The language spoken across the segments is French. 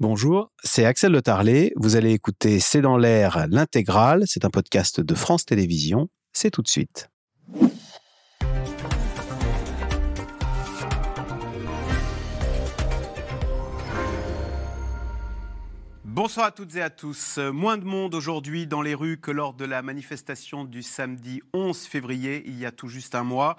Bonjour, c'est Axel Le Tarlet. Vous allez écouter C'est dans l'air l'intégrale. C'est un podcast de France Télévisions. C'est tout de suite. Bonsoir à toutes et à tous. Moins de monde aujourd'hui dans les rues que lors de la manifestation du samedi 11 février, il y a tout juste un mois.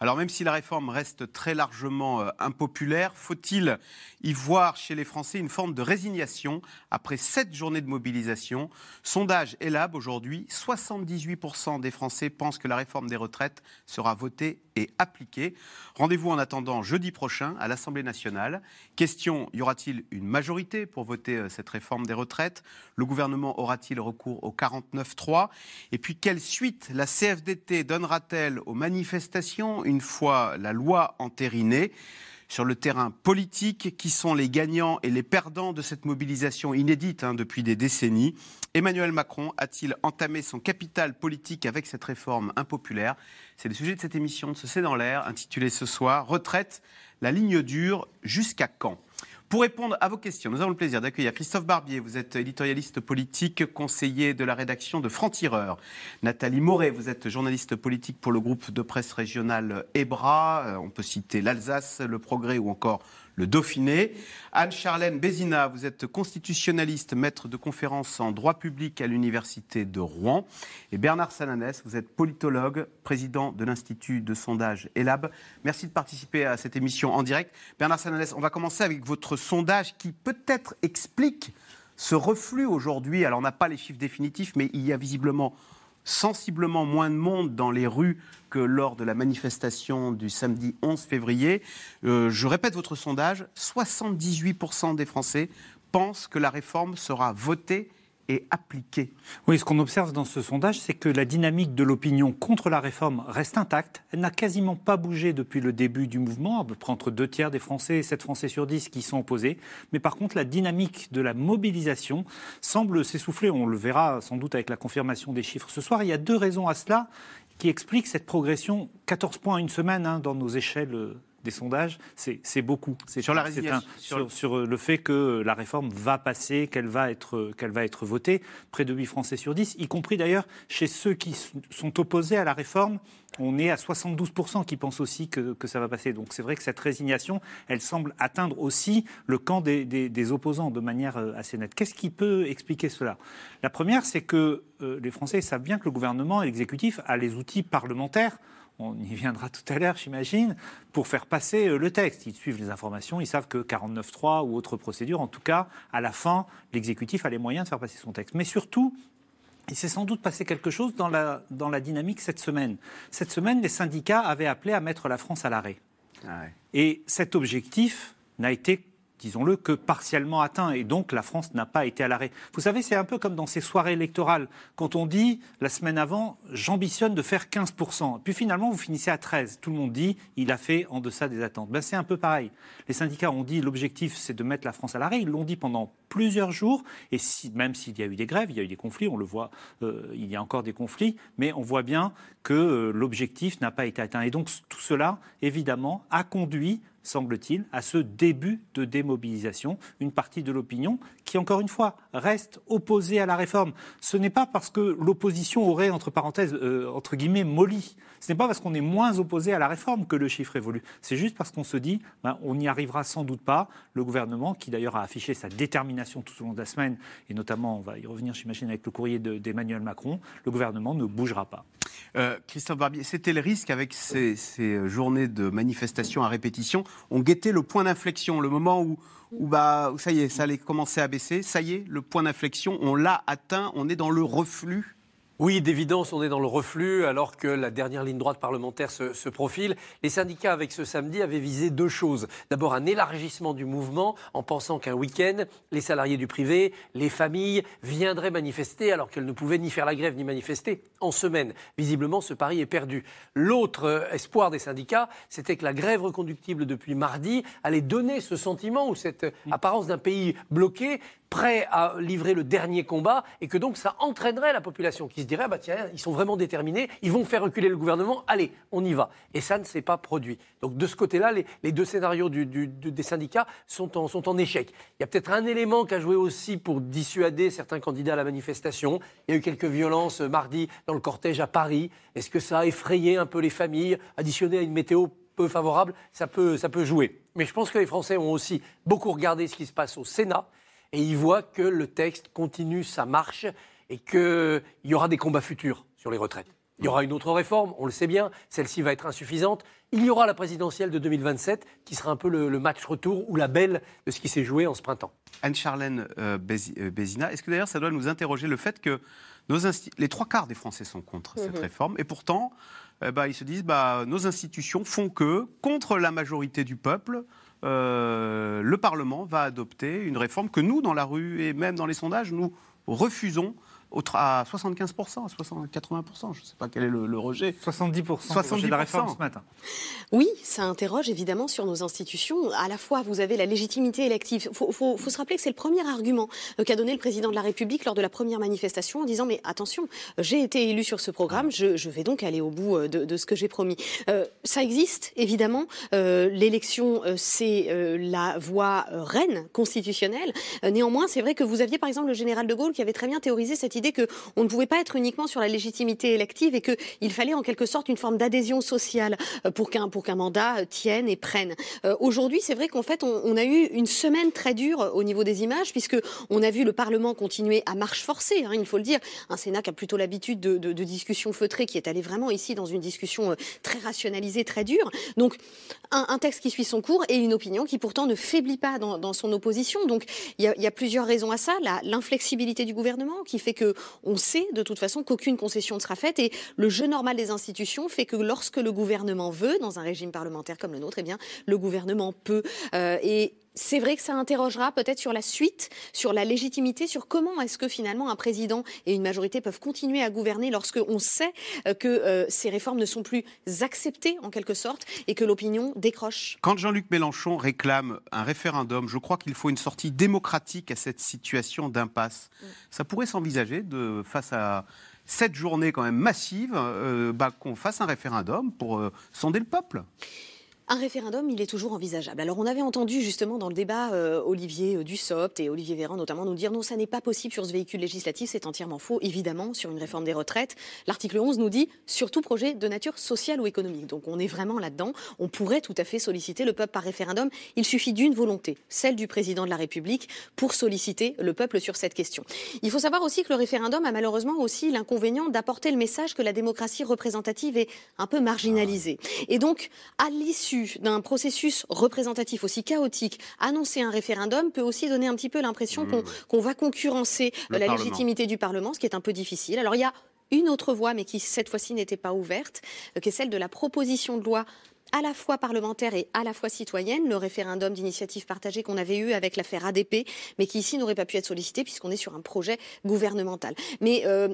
Alors même si la réforme reste très largement euh, impopulaire, faut-il y voir chez les Français une forme de résignation après sept journées de mobilisation? Sondage ELAB aujourd'hui, 78% des Français pensent que la réforme des retraites sera votée et appliquée. Rendez-vous en attendant jeudi prochain à l'Assemblée nationale. Question, y aura-t-il une majorité pour voter euh, cette réforme des retraites? Le gouvernement aura-t-il recours au 49-3 Et puis quelle suite la CFDT donnera-t-elle aux manifestations? Une fois la loi entérinée sur le terrain politique, qui sont les gagnants et les perdants de cette mobilisation inédite hein, depuis des décennies. Emmanuel Macron a-t-il entamé son capital politique avec cette réforme impopulaire? C'est le sujet de cette émission de Ce C'est dans l'air, intitulée ce soir Retraite, la ligne dure, jusqu'à quand? Pour répondre à vos questions, nous avons le plaisir d'accueillir Christophe Barbier. Vous êtes éditorialiste politique, conseiller de la rédaction de Franc-Tireur. Nathalie Moret, vous êtes journaliste politique pour le groupe de presse régional EBRA. Euh, on peut citer l'Alsace, le Progrès ou encore le Dauphiné. Anne-Charlène Bézina, vous êtes constitutionnaliste, maître de conférences en droit public à l'Université de Rouen. Et Bernard Sananès, vous êtes politologue, président de l'Institut de sondage ELAB. Merci de participer à cette émission en direct. Bernard Sananès, on va commencer avec votre sondage qui peut-être explique ce reflux aujourd'hui. Alors on n'a pas les chiffres définitifs, mais il y a visiblement sensiblement moins de monde dans les rues que lors de la manifestation du samedi 11 février. Euh, je répète votre sondage, 78% des Français pensent que la réforme sera votée Oui, ce qu'on observe dans ce sondage, c'est que la dynamique de l'opinion contre la réforme reste intacte. Elle n'a quasiment pas bougé depuis le début du mouvement, à peu près entre deux tiers des Français et 7 Français sur 10 qui sont opposés. Mais par contre, la dynamique de la mobilisation semble s'essouffler. On le verra sans doute avec la confirmation des chiffres ce soir. Il y a deux raisons à cela qui expliquent cette progression. 14 points une semaine hein, dans nos échelles des sondages, c'est beaucoup. C'est sur la. Sur, sur, le fait que la réforme va passer, qu'elle va, être, qu'elle va être votée, près de 8 Français sur 10, y compris d'ailleurs chez ceux qui sont opposés à la réforme. On est à 72% qui pensent aussi que, que, ça va passer. Donc c'est vrai que cette résignation, elle semble atteindre aussi le camp des, des, opposants de manière euh, assez nette. Qu'est-ce qui peut expliquer cela? La première, c'est que euh, les Français savent bien que le gouvernement et l'exécutif a les outils parlementaires on y viendra tout à l'heure, j'imagine, pour faire passer euh, le texte. Ils suivent les informations, ils savent que 49.3 ou autre procédure, en tout cas, à la fin, l'exécutif a les moyens de faire passer son texte. Mais surtout, il s'est sans doute passé quelque chose dans la, dans la dynamique cette semaine. Cette semaine, les syndicats avaient appelé à mettre la France à l'arrêt. Ah Et cet objectif n'a été disons-le, que partiellement atteint. Et donc, la France n'a pas été à l'arrêt. Vous savez, c'est un peu comme dans ces soirées électorales. Quand on dit, la semaine avant, j'ambitionne de faire 15%. Puis finalement, vous finissez à 13%. Tout le monde dit, il a fait en deçà des attentes. Ben, c'est un peu pareil. Les syndicats ont dit, l'objectif, c'est de mettre la France à l'arrêt. Ils l'ont dit pendant plusieurs jours. Et même s'il y a eu des grèves, il y a eu des conflits, on le voit, euh, il y a encore des conflits. Mais on voit bien que euh, l'objectif n'a pas été atteint. Et donc, tout cela, évidemment, a conduit semble-t-il, à ce début de démobilisation, une partie de l'opinion qui, encore une fois, reste opposée à la réforme. Ce n'est pas parce que l'opposition aurait, entre parenthèses, euh, entre guillemets, molli. Ce n'est pas parce qu'on est moins opposé à la réforme que le chiffre évolue. C'est juste parce qu'on se dit, ben, on n'y arrivera sans doute pas. Le gouvernement, qui d'ailleurs a affiché sa détermination tout au long de la semaine, et notamment, on va y revenir, j'imagine, avec le courrier d'Emmanuel Macron, le gouvernement ne bougera pas. Euh, Christophe Barbier, c'était le risque avec ces, ces journées de manifestations à répétition on guettait le point d'inflexion, le moment où, bah, ça y est, ça allait commencer à baisser. Ça y est, le point d'inflexion, on l'a atteint, on est dans le reflux oui, d'évidence, on est dans le reflux alors que la dernière ligne droite parlementaire se, profile. Les syndicats, avec ce samedi, avaient visé deux choses. D'abord, un élargissement du mouvement en pensant qu'un week-end, les salariés du privé, les familles viendraient manifester alors qu'elles ne pouvaient ni faire la grève ni manifester en semaine. Visiblement, ce pari est perdu. L'autre euh, espoir des syndicats, c'était que la grève reconductible depuis mardi allait donner ce sentiment ou cette apparence d'un pays bloqué prêt à livrer le dernier combat et que donc ça entraînerait la population qui se se diraient, ah bah ils sont vraiment déterminés, ils vont faire reculer le gouvernement, allez, on y va. Et ça ne s'est pas produit. Donc de ce côté-là, les, deux scénarios des syndicats sont en, échec. Il y a peut-être un élément qui a joué aussi pour dissuader certains candidats à la manifestation. Il y a eu quelques violences euh, mardi dans le cortège à Paris. Est-ce que ça a effrayé un peu les familles, additionné à une météo peu favorable, ça peut jouer. Mais je pense que les Français ont aussi beaucoup regardé ce qui se passe au Sénat et ils voient que le texte continue sa marche et qu'il y aura des combats futurs sur les retraites. Il y aura une autre réforme, on le sait bien, celle-ci va être insuffisante. Il y aura la présidentielle de 2027 qui sera un peu le, match retour ou la belle de ce qui s'est joué en ce printemps. Anne-Charlène euh, euh, Bézina, est-ce que d'ailleurs ça doit nous interroger le fait que nos les trois quarts des Français sont contre cette mhm. réforme et pourtant eh ben, ils se disent bah, nos institutions font que, contre la majorité du peuple, euh, le Parlement va adopter une réforme que nous, dans la rue et même dans les sondages, nous refusons à 75%, à 80%, je ne sais pas quel est le, rejet. 70%, 70 de la réforme ce matin. Oui, ça interroge évidemment sur nos institutions. À la fois, vous avez la légitimité élective. Il faut, se rappeler que c'est le premier argument euh, qu'a donné le président de la République lors de la première manifestation en disant mais attention, j'ai été élu sur ce programme, je, vais donc aller au bout euh, de, ce que j'ai promis. Euh, ça existe, évidemment. L'élection, c'est la voie reine constitutionnelle. néanmoins, c'est vrai que vous aviez par exemple le général de Gaulle qui avait très bien théorisé cette idée qu'on ne pouvait pas être uniquement sur la légitimité élective et qu'il fallait en quelque sorte une forme d'adhésion sociale euh, pour qu'un qu'un mandat euh, tienne et prenne. Euh, aujourd'hui, c'est vrai qu'en fait, on, a eu une semaine très dure au niveau des images, puisque on a vu le Parlement continuer à marche forcée, hein, il faut le dire. Un Sénat qui a plutôt l'habitude de, de, de discussions feutrées, qui est allé vraiment ici dans une discussion très rationalisée, très dure. Donc, un, texte qui suit son cours et une opinion qui pourtant ne faiblit pas dans, son opposition. Donc, il y, y, a plusieurs raisons à ça. L'inflexibilité du gouvernement qui fait que on sait de toute façon qu'aucune concession ne sera faite et le jeu normal des institutions fait que lorsque le gouvernement veut, dans un régime parlementaire comme le nôtre, eh bien, le gouvernement peut. Euh, et c'est vrai que ça interrogera peut-être sur la suite, sur la légitimité, sur comment est-ce que finalement un président et une majorité peuvent continuer à gouverner lorsque on sait euh, que euh, ces réformes ne sont plus acceptées en quelque sorte et que l'opinion décroche. Quand Jean-Luc Mélenchon réclame un référendum, je crois qu'il faut une sortie démocratique à cette situation d'impasse. Mm. Ça pourrait s'envisager de face à cette journée quand même massive, euh, bah, qu'on fasse un référendum pour sonder le peuple. Un référendum, il est toujours envisageable. Alors, on avait entendu justement dans le débat euh, Olivier euh, Dussopt et Olivier Véran notamment nous dire non, ça n'est pas possible sur ce véhicule législatif, c'est entièrement faux, évidemment, sur une réforme des retraites. L'article 11 nous dit sur tout projet de nature sociale ou économique. Donc, on est vraiment là-dedans. On pourrait tout à fait solliciter le peuple par référendum. Il suffit d'une volonté, celle du président de la République, pour solliciter le peuple sur cette question. Il faut savoir aussi que le référendum a malheureusement aussi l'inconvénient d'apporter le message que la démocratie représentative est un peu marginalisée. Et donc, à l'issue d'un processus représentatif aussi chaotique, annoncer un référendum peut aussi donner un petit peu l'impression qu'on va concurrencer la légitimité du Parlement, ce qui est un peu difficile. Alors il y a une autre voie, mais qui cette fois-ci n'était pas ouverte, euh, qui est celle de la proposition de loi à la fois parlementaire et à la fois citoyenne, le référendum d'initiative partagée qu'on avait eu avec l'affaire ADP, mais qui ici n'aurait pas pu être sollicité puisqu'on est sur un projet gouvernemental. Mais euh,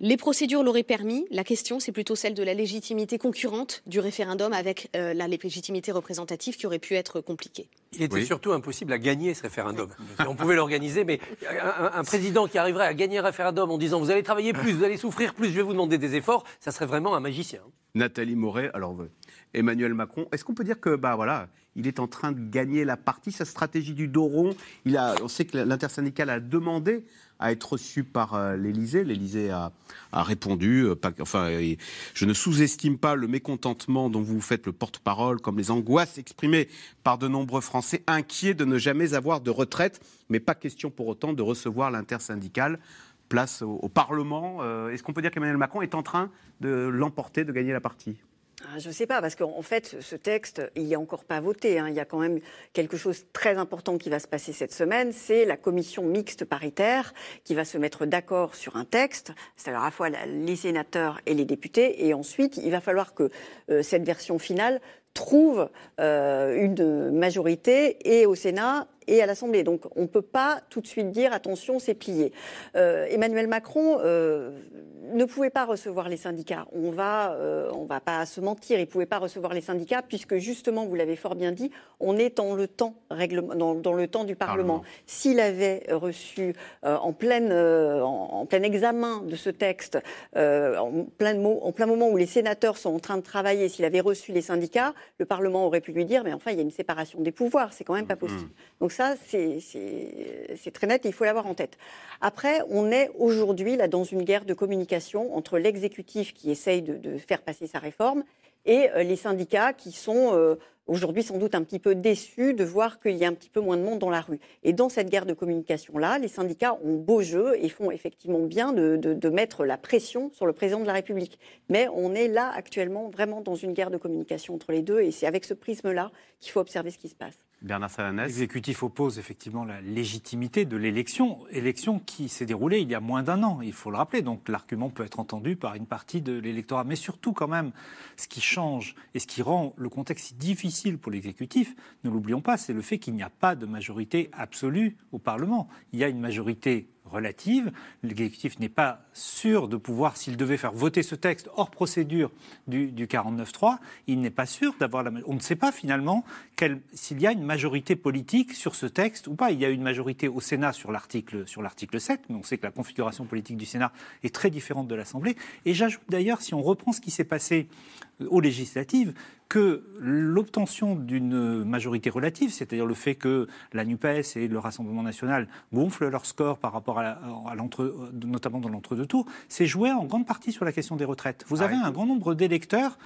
les procédures l'auraient permis. La question, c'est plutôt celle de la légitimité concurrente du référendum avec euh, la légitimité représentative qui aurait pu être compliquée. Il était surtout impossible à gagner ce référendum. on pouvait l'organiser, mais un, président qui arriverait à gagner un référendum en disant vous allez travailler plus, vous allez souffrir plus, je vais vous demander des efforts, ça serait vraiment un magicien. Nathalie Moret, alors Emmanuel Macron. Est-ce qu'on peut dire que, bah voilà, il est en train de gagner la partie, sa stratégie du dos rond? On sait que l'intersyndicale a demandé à être reçu par euh, l'Élysée. L'Élysée a, répondu. Euh, enfin, je ne sous-estime pas le mécontentement dont vous faites le porte-parole, comme les angoisses exprimées par de nombreux Français inquiets de ne jamais avoir de retraite, mais pas question pour autant de recevoir l'intersyndicale. Place au, Parlement. Euh, est-ce qu'on peut dire qu'Emmanuel Macron est en train de l'emporter, de gagner la partie? Je ne sais pas, parce qu'en fait, ce texte, il n'est encore pas voté. Hein. Il y a quand même quelque chose de très important qui va se passer cette semaine. C'est la commission mixte paritaire qui va se mettre d'accord sur un texte, c'est-à-dire à la fois les sénateurs et les députés. Et ensuite, il va falloir que euh, cette version finale trouve euh, une majorité et au Sénat et à l'Assemblée. Donc on ne peut pas tout de suite dire attention, c'est plié. Euh, Emmanuel Macron euh, ne pouvait pas recevoir les syndicats. On va, euh, on va pas se mentir, il ne pouvait pas recevoir les syndicats puisque justement, vous l'avez fort bien dit, on est dans le temps, dans, dans le temps du Parlement. S'il avait reçu en, pleine, en, en, plein examen de ce texte, en, plein en plein moment où les sénateurs sont en train de travailler, s'il avait reçu les syndicats, le Parlement aurait pu lui dire, mais enfin, il y a une séparation des pouvoirs, c'est quand même pas mm-hmm. possible. Donc ça, c'est très net et il faut l'avoir en tête. Après, on est aujourd'hui dans une guerre de communication entre l'exécutif qui essaye de, faire passer sa réforme et euh, les syndicats qui sont euh, aujourd'hui sans doute un petit peu déçus de voir qu'il y a un petit peu moins de monde dans la rue. Et dans cette guerre de communication-là, les syndicats ont beau jeu et font effectivement bien de, de, mettre la pression sur le président de la République. Mais on est là actuellement vraiment dans une guerre de communication entre les deux et c'est avec ce prisme-là qu'il faut observer ce qui se passe. Bernard Salanès. L'exécutif oppose effectivement la légitimité de l'élection, élection qui s'est déroulée il y a moins d'un an, il faut le rappeler. Donc l'argument peut être entendu par une partie de l'électorat. Mais surtout quand même, ce qui change et ce qui rend le contexte difficile pour l'exécutif, ne l'oublions pas, c'est le fait qu'il n'y a pas de majorité absolue au Parlement. Il y a une majorité relative. L'exécutif n'est pas sûr de pouvoir, s'il devait faire voter ce texte hors procédure du, du 49-3, il n'est pas sûr d'avoir la On ne sait pas finalement s'il y a une majorité politique sur ce texte ou pas. Il y a une majorité au Sénat sur l'article, sur l'article 7, mais on sait que la configuration politique du Sénat est très différente de l'Assemblée. Et j'ajoute d'ailleurs, si on reprend ce qui s'est passé aux législatives, que l'obtention d'une majorité relative, c'est-à-dire le fait que la NUPES et le Rassemblement national gonflent leur score par rapport à, l'entre, notamment dans l'entre-deux tours, c'est joué en grande partie sur la question des retraites. Vous avez un grand nombre d'électeurs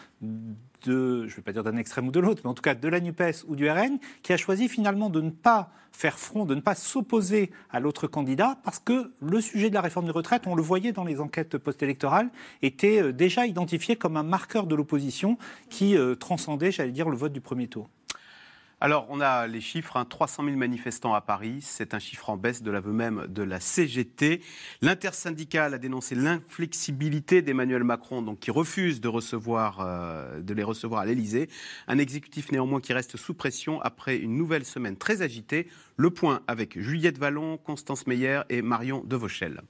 de, je ne vais pas dire d'un extrême ou de l'autre, mais en tout cas de la NUPES ou du RN, qui a choisi finalement de ne pas faire front, de ne pas s'opposer à l'autre candidat, parce que le sujet de la réforme des retraites, on le voyait dans les enquêtes post-électorales, était euh, déjà identifié comme un marqueur de l'opposition qui euh, transcendait, j'allais dire, le vote du premier tour. Alors, on a les chiffres, 300 hein, 000 manifestants à Paris, c'est un chiffre en baisse de l'aveu même de la CGT. L'intersyndicale a dénoncé l'inflexibilité d'Emmanuel Macron, donc qui refuse de, recevoir, euh, de les recevoir à l'Elysée. Un exécutif néanmoins qui reste sous pression après une nouvelle semaine très agitée. Le point avec Juliette Vallon, Constance Meyer et Marion Devauchel.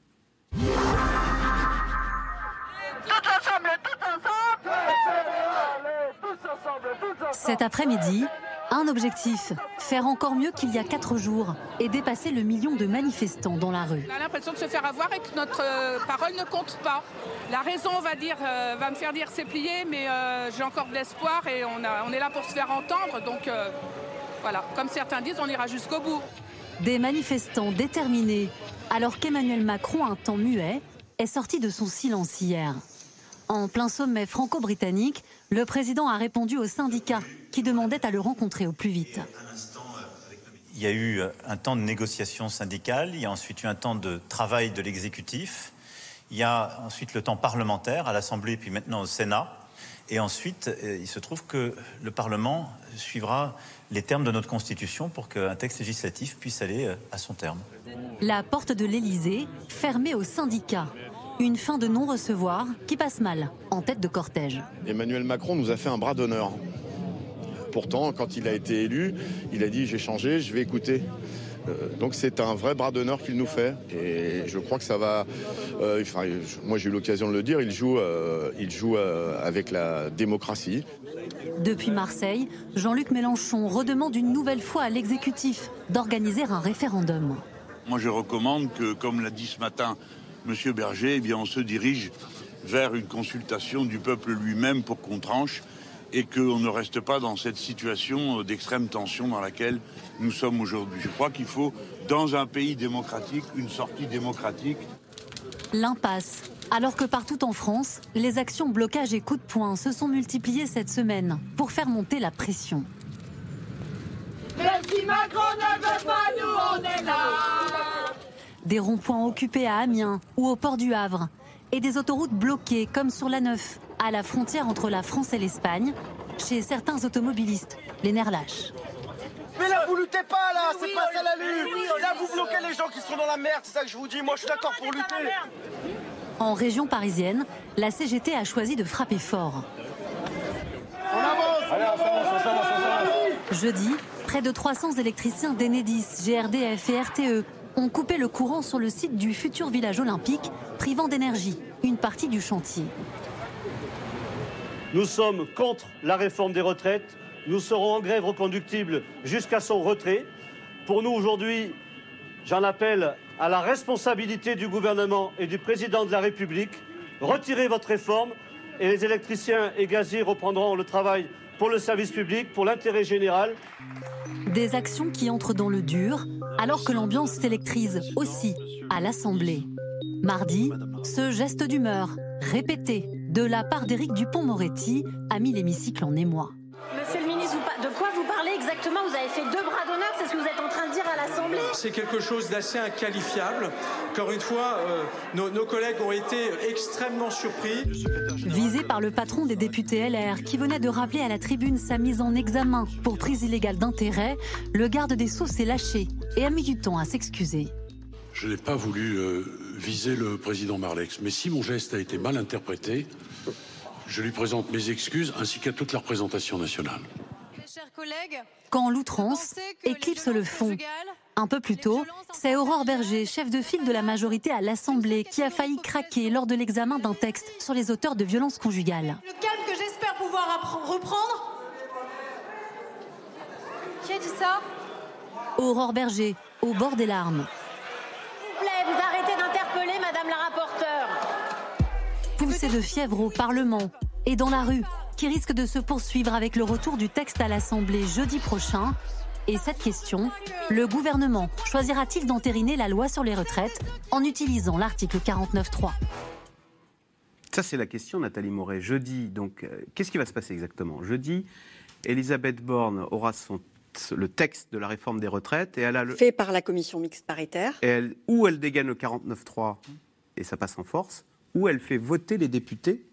Cet après-midi, un objectif, faire encore mieux qu'il y a quatre jours et dépasser le million de manifestants dans la rue. On a l'impression de se faire avoir et que notre euh, parole ne compte pas. La raison va, dire, euh, va me faire dire c'est plié, mais euh, j'ai encore de l'espoir et on, on, est là pour se faire entendre. Donc voilà, comme certains disent, on ira jusqu'au bout. Des manifestants déterminés, alors qu'Emmanuel Macron, un temps muet, est sorti de son silence hier. En plein sommet franco-britannique, le président a répondu aux syndicats qui demandaient à le rencontrer au plus vite. Il y a eu un temps de négociation syndicale, il y a ensuite eu un temps de travail de l'exécutif, il y a ensuite le temps parlementaire à l'Assemblée puis maintenant au Sénat. Et ensuite, euh, il se trouve que le Parlement suivra les termes de notre Constitution pour qu'un texte législatif puisse aller euh, à son terme. La porte de l'Élysée fermée aux syndicats. Une fin de non-recevoir qui passe mal, en tête de cortège. Emmanuel Macron nous a fait un bras d'honneur. Pourtant, quand il a été élu, il a dit j'ai changé, je vais écouter. Euh, donc c'est un vrai bras d'honneur qu'il nous fait et je crois que ça va. Euh, enfin, moi j'ai eu l'occasion de le dire, il joue, euh, il joue avec la démocratie. Depuis Marseille, Jean-Luc Mélenchon redemande une nouvelle fois à l'exécutif d'organiser un référendum. Moi je recommande que, comme l'a dit ce matin Monsieur Berger, eh bien, on se dirige vers une consultation du peuple lui-même pour qu'on tranche et qu'on ne reste pas dans cette situation d'extrême tension dans laquelle nous sommes aujourd'hui. Je crois qu'il faut, dans un pays démocratique, une sortie démocratique. L'impasse. Alors que partout en France, les actions blocage et coups de poing se sont multipliées cette semaine pour faire monter la pression. si Macron ne veut pas, nous on est là des ronds-points occupés à Amiens ou au port du Havre, et des autoroutes bloquées comme sur la Neuf, à la frontière entre la France et l'Espagne, chez certains automobilistes, les nerfs lâches. Mais là, vous luttez pas, là, c'est pas ça la lutte. Là, vous bloquez les gens qui sont dans la merde, c'est ça que je vous dis. Moi, je suis d'accord pour lutter. En région parisienne, la CGT a choisi de frapper fort. On avance, Allez, on on avance, Jeudi, Près de 300 électriciens d'Enedis, GRDF et RTE ont coupé le courant sur le site du futur village olympique, privant d'énergie une partie du chantier. Nous sommes contre la réforme des retraites. Nous serons en grève reconductible jusqu'à son retrait. Pour nous, aujourd'hui, j'en appelle à la responsabilité du gouvernement et du président de la République. Retirez votre réforme et les électriciens et gaziers reprendront le travail pour le service public, pour l'intérêt général. Des actions qui entrent dans le dur, alors que l'ambiance s'électrise aussi à l'Assemblée. Mardi, ce geste d'humeur, répété de la part d'Éric Dupont-Moretti, a mis l'hémicycle en émoi. Monsieur le ministre, de quoi vous parlez exactement? Vous avez fait deux bras d'honneur, c'est ce que vous êtes l'Assemblée C'est quelque chose d'assez inqualifiable. Encore une fois, euh, nos, nos, collègues ont été extrêmement surpris. Visé par le patron des députés LR, qui venait de rappeler à la tribune sa mise en examen pour prise illégale d'intérêt, le garde des Sceaux s'est lâché et a mis du temps à s'excuser. Je n'ai pas voulu euh, viser le président Marlex, mais si mon geste a été mal interprété, je lui présente mes excuses ainsi qu'à toute la représentation nationale. Quand l'outrance éclipse le fond. Un peu plus tôt, c'est Aurore Berger, chef de file de la majorité à l'Assemblée, qui a failli craquer lors de l'examen d'un texte sur les auteurs de violences conjugales. Le calme que j'espère pouvoir reprendre. Qui a dit ça? Aurore Berger, au bord des larmes. S'il vous plaît, vous arrêtez d'interpeller Madame la rapporteure. Poussée de fièvre au Parlement et dans la rue, qui risque de se poursuivre avec le retour du texte à l'Assemblée jeudi prochain. Et cette question, le gouvernement choisira-t-il d'entériner la loi sur les retraites en utilisant l'article 49.3 Ça, c'est la question, Nathalie Moret. Jeudi, donc, euh, qu'est-ce qui va se passer exactement? Jeudi, Elisabeth Borne aura son le texte de la réforme des retraites et elle a le... fait par la commission mixte paritaire et elle, ou elle dégaine le 49.3 et ça passe en force ou elle fait voter les députés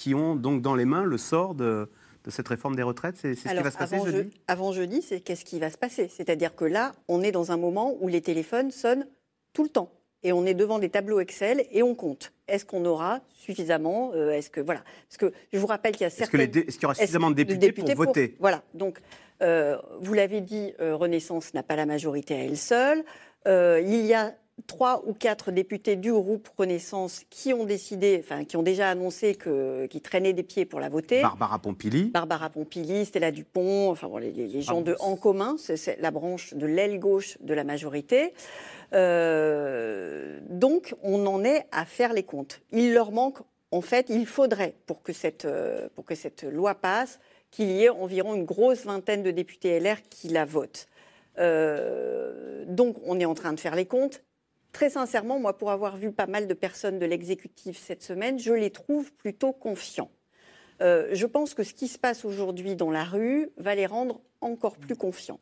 qui ont donc dans les mains le sort de, de cette réforme des retraites C'est ce qui va se passer avant jeudi je, Avant jeudi, c'est qu'est-ce qui va se passer? C'est-à-dire que là, on est dans un moment où les téléphones sonnent tout le temps. Et on est devant des tableaux Excel et on compte. Est-ce qu'on aura suffisamment euh, Est-ce que voilà Parce que je vous rappelle qu'il y a certaines. Est-ce qu'il est qu y aura suffisamment de députés, de députés pour, pour voter? Voilà. Donc, euh, vous l'avez dit, euh, Renaissance n'a pas la majorité à elle seule. Il y a trois ou quatre députés du groupe Renaissance qui ont décidé, enfin qui ont déjà annoncé que, qui traînaient des pieds pour la voter. Barbara Pompili. Barbara Pompili, Stella Dupont, enfin bon, les, les, gens de En Commun, c'est la branche de l'aile gauche de la majorité. Euh, donc on en est à faire les comptes. Il leur manque, en fait, il faudrait pour que cette, pour que cette loi passe, qu'il y ait environ une grosse vingtaine de députés LR qui la votent. Euh, donc on est en train de faire les comptes. Très sincèrement, moi, pour avoir vu pas mal de personnes de l'exécutif cette semaine, je les trouve plutôt confiants. Euh, je pense que ce qui se passe aujourd'hui dans la rue va les rendre encore plus confiants.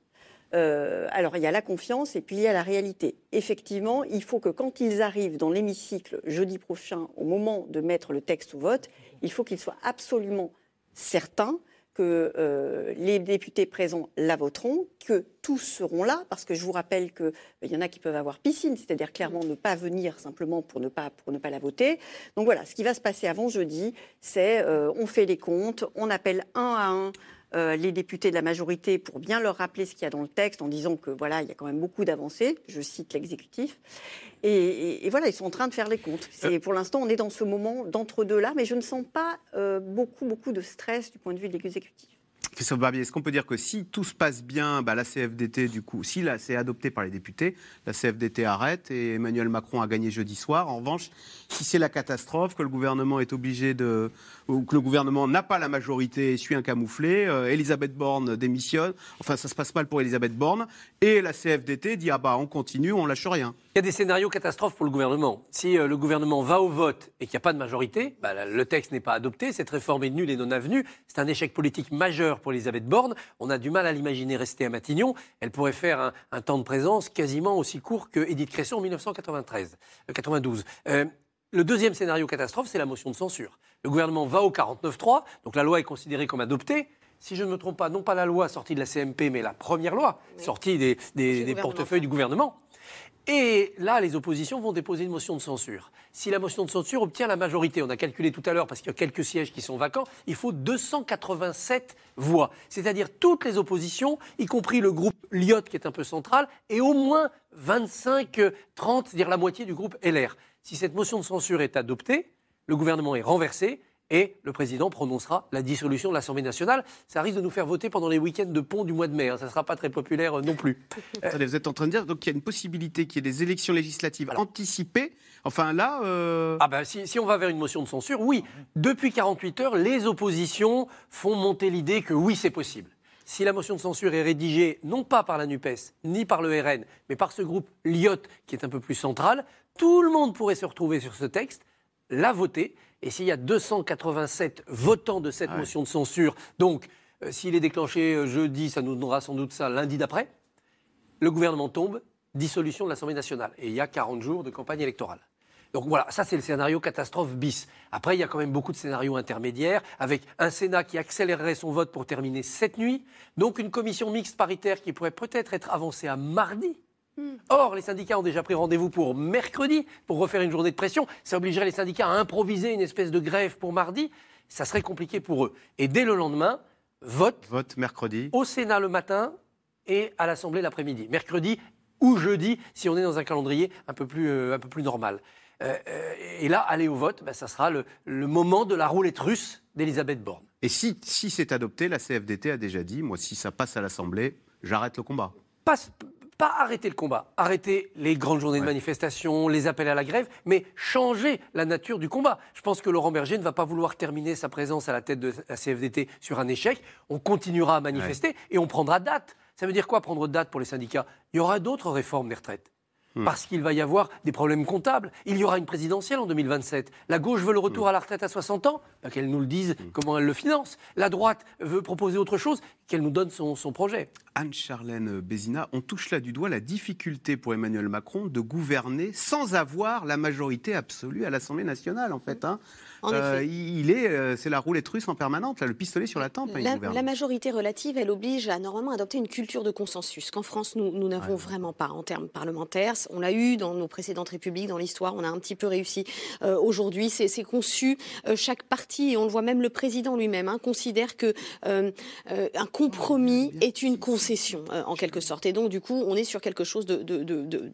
Euh, alors, il y a la confiance et puis il y a la réalité. Effectivement, il faut que quand ils arrivent dans l'hémicycle jeudi prochain, au moment de mettre le texte au vote, il faut qu'ils soient absolument certains que euh, les députés présents la voteront, que tous seront là, parce que je vous rappelle qu'il y en a qui peuvent avoir piscine, c'est-à-dire clairement ne pas venir simplement pour ne pas, pour ne pas la voter. Donc voilà, ce qui va se passer avant jeudi, c'est euh, on fait les comptes, on appelle un à un euh, les députés de la majorité pour bien leur rappeler ce qu'il y a dans le texte en disant que voilà, il y a quand même beaucoup d'avancées. Je cite l'exécutif. Et, et, et, voilà, ils sont en train de faire les comptes. C'est, pour l'instant, on est dans ce moment d'entre-deux là, mais je ne sens pas euh, beaucoup, beaucoup de stress du point de vue de l'exécutif. Barbier, est-ce qu'on peut dire que si tout se passe bien, bah, la CFDT, du coup, si c'est adopté par les députés, la CFDT arrête et Emmanuel Macron a gagné jeudi soir. En revanche, si c'est la catastrophe, que le gouvernement est obligé de. que le gouvernement n'a pas la majorité et suit un camouflé, euh, Elisabeth Borne démissionne, enfin, ça se passe mal pour Elisabeth Borne, et la CFDT dit ah bah, on continue, on lâche rien. Il y a des scénarios catastrophes pour le gouvernement. Si euh, le gouvernement va au vote et qu'il n'y a pas de majorité, bah, le texte n'est pas adopté, cette réforme est nulle et non avenue. C'est un échec politique majeur pour Elisabeth Borne. On a du mal à l'imaginer rester à Matignon. Elle pourrait faire un, un, temps de présence quasiment aussi court que Édith Cresson en 1993, euh, 92. Euh, le deuxième scénario catastrophe, c'est la motion de censure. Le gouvernement va au 49-3, donc la loi est considérée comme adoptée si je ne me trompe pas, non pas la loi sortie de la CMP, mais la première loi oui. sortie des, des, des portefeuilles du gouvernement. Et là, les oppositions vont déposer une motion de censure. Si la motion de censure obtient la majorité, on a calculé tout à l'heure parce qu'il y a quelques sièges qui sont vacants, il faut 287 voix. C'est-à-dire toutes les oppositions, y compris le groupe Lyot qui est un peu central, et au moins 25, 30, c'est-à-dire la moitié du groupe LR. Si cette motion de censure est adoptée, le gouvernement est renversé et le président prononcera la dissolution de l'Assemblée nationale. Ça risque de nous faire voter pendant les week-ends de pont du mois de mai. hein. Ça ne sera pas très populaire euh, non plus. Attendez, vous êtes en train de dire donc qu'il y a une possibilité qu'il y ait des élections législatives anticipées. Enfin là, euh, Ah ben, si, si on va vers une motion de censure, oui. Depuis 48 heures, les oppositions font monter l'idée que oui, c'est possible. Si la motion de censure est rédigée non pas par la NUPES, ni par le RN, mais par ce groupe Lyot, qui est un peu plus central, tout le monde pourrait se retrouver sur ce texte, la voter. Et s'il y a 287 votants de cette motion de censure, donc euh, s'il est déclenché euh, jeudi, ça nous donnera sans doute ça lundi d'après, le gouvernement tombe, dissolution de l'Assemblée nationale. Et il y a 40 jours de campagne électorale. Donc voilà, ça c'est le scénario catastrophe bis. Après, il y a quand même beaucoup de scénarios intermédiaires, avec un Sénat qui accélérerait son vote pour terminer cette nuit, donc une commission mixte paritaire qui pourrait peut-être être avancée à mardi. Or, les syndicats ont déjà pris rendez-vous pour mercredi, pour refaire une journée de pression. Ça obligerait les syndicats à improviser une espèce de grève pour mardi. Ça serait compliqué pour eux. Et dès le lendemain, vote vote mercredi. au Sénat le matin et à l'Assemblée l'après-midi. Mercredi ou jeudi, si on est dans un calendrier un peu plus, euh, un peu plus normal. Euh, euh, et là, aller au vote, ben, ça sera le, le moment de la roulette russe d'Elisabeth Borne. Et si, si c'est adopté, la CFDT a déjà dit, moi, si ça passe à l'Assemblée, j'arrête le combat. Pas arrêter le combat, arrêter les grandes journées de manifestation, les appels à la grève, mais changer la nature du combat. Je pense que Laurent Berger ne va pas vouloir terminer sa présence à la tête de la CFDT sur un échec. On continuera à manifester et on prendra date. Ça veut dire quoi prendre date pour les syndicats? Il y aura d'autres réformes des retraites. Parce qu'il va y avoir des problèmes comptables. Il y aura une présidentielle en 2027. La gauche veut le retour à la retraite à 60 ans, bah, qu'elle nous le dise comment elle le finance. La droite veut proposer autre chose, qu'elle nous donne son, son projet. Anne-Charlène Bézina, on touche là du doigt la difficulté pour Emmanuel Macron de gouverner sans avoir la majorité absolue à l'Assemblée nationale, en fait. hein. Euh, il est, euh, c'est la roulette russe en permanente, là, le pistolet sur la tempe. hein, La, majorité relative, elle oblige à normalement adopter une culture de consensus qu'en France, nous nous n'avons vraiment pas en termes parlementaires. On l'a eu dans nos précédentes républiques, dans l'histoire, on a un petit peu réussi. Euh, Aujourd'hui, c'est conçu. euh, chaque parti, et on le voit même le président lui-même, hein, considère que un compromis est une concession, en quelque sorte. Et donc, du coup, on est sur quelque chose de- de- de- de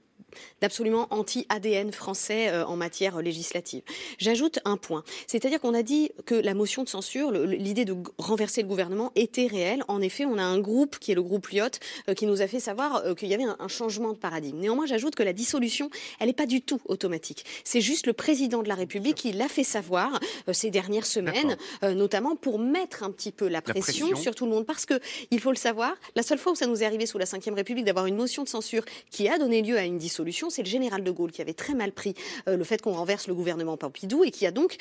d'absolument anti-ADN français euh, en matière législative. J'ajoute un point, c'est-à-dire qu'on a dit que la motion de censure, l'idée de renverser le gouvernement était réelle. En effet, on a un groupe qui est le groupe Lyot euh, qui nous a fait savoir euh, qu'il y avait un, un changement de paradigme. Néanmoins, j'ajoute que la dissolution, elle n'est pas du tout automatique. C'est juste le président de la République qui l'a fait savoir euh, ces dernières semaines, euh, notamment pour mettre un petit peu la pression, pression. sur tout le monde, parce que il faut le savoir, la seule fois où ça nous est arrivé sous la Ve République d'avoir une motion de censure qui a donné lieu à une dissolution, c'est le général de Gaulle qui avait très mal pris euh, le fait qu'on renverse le gouvernement Pompidou et qui a donc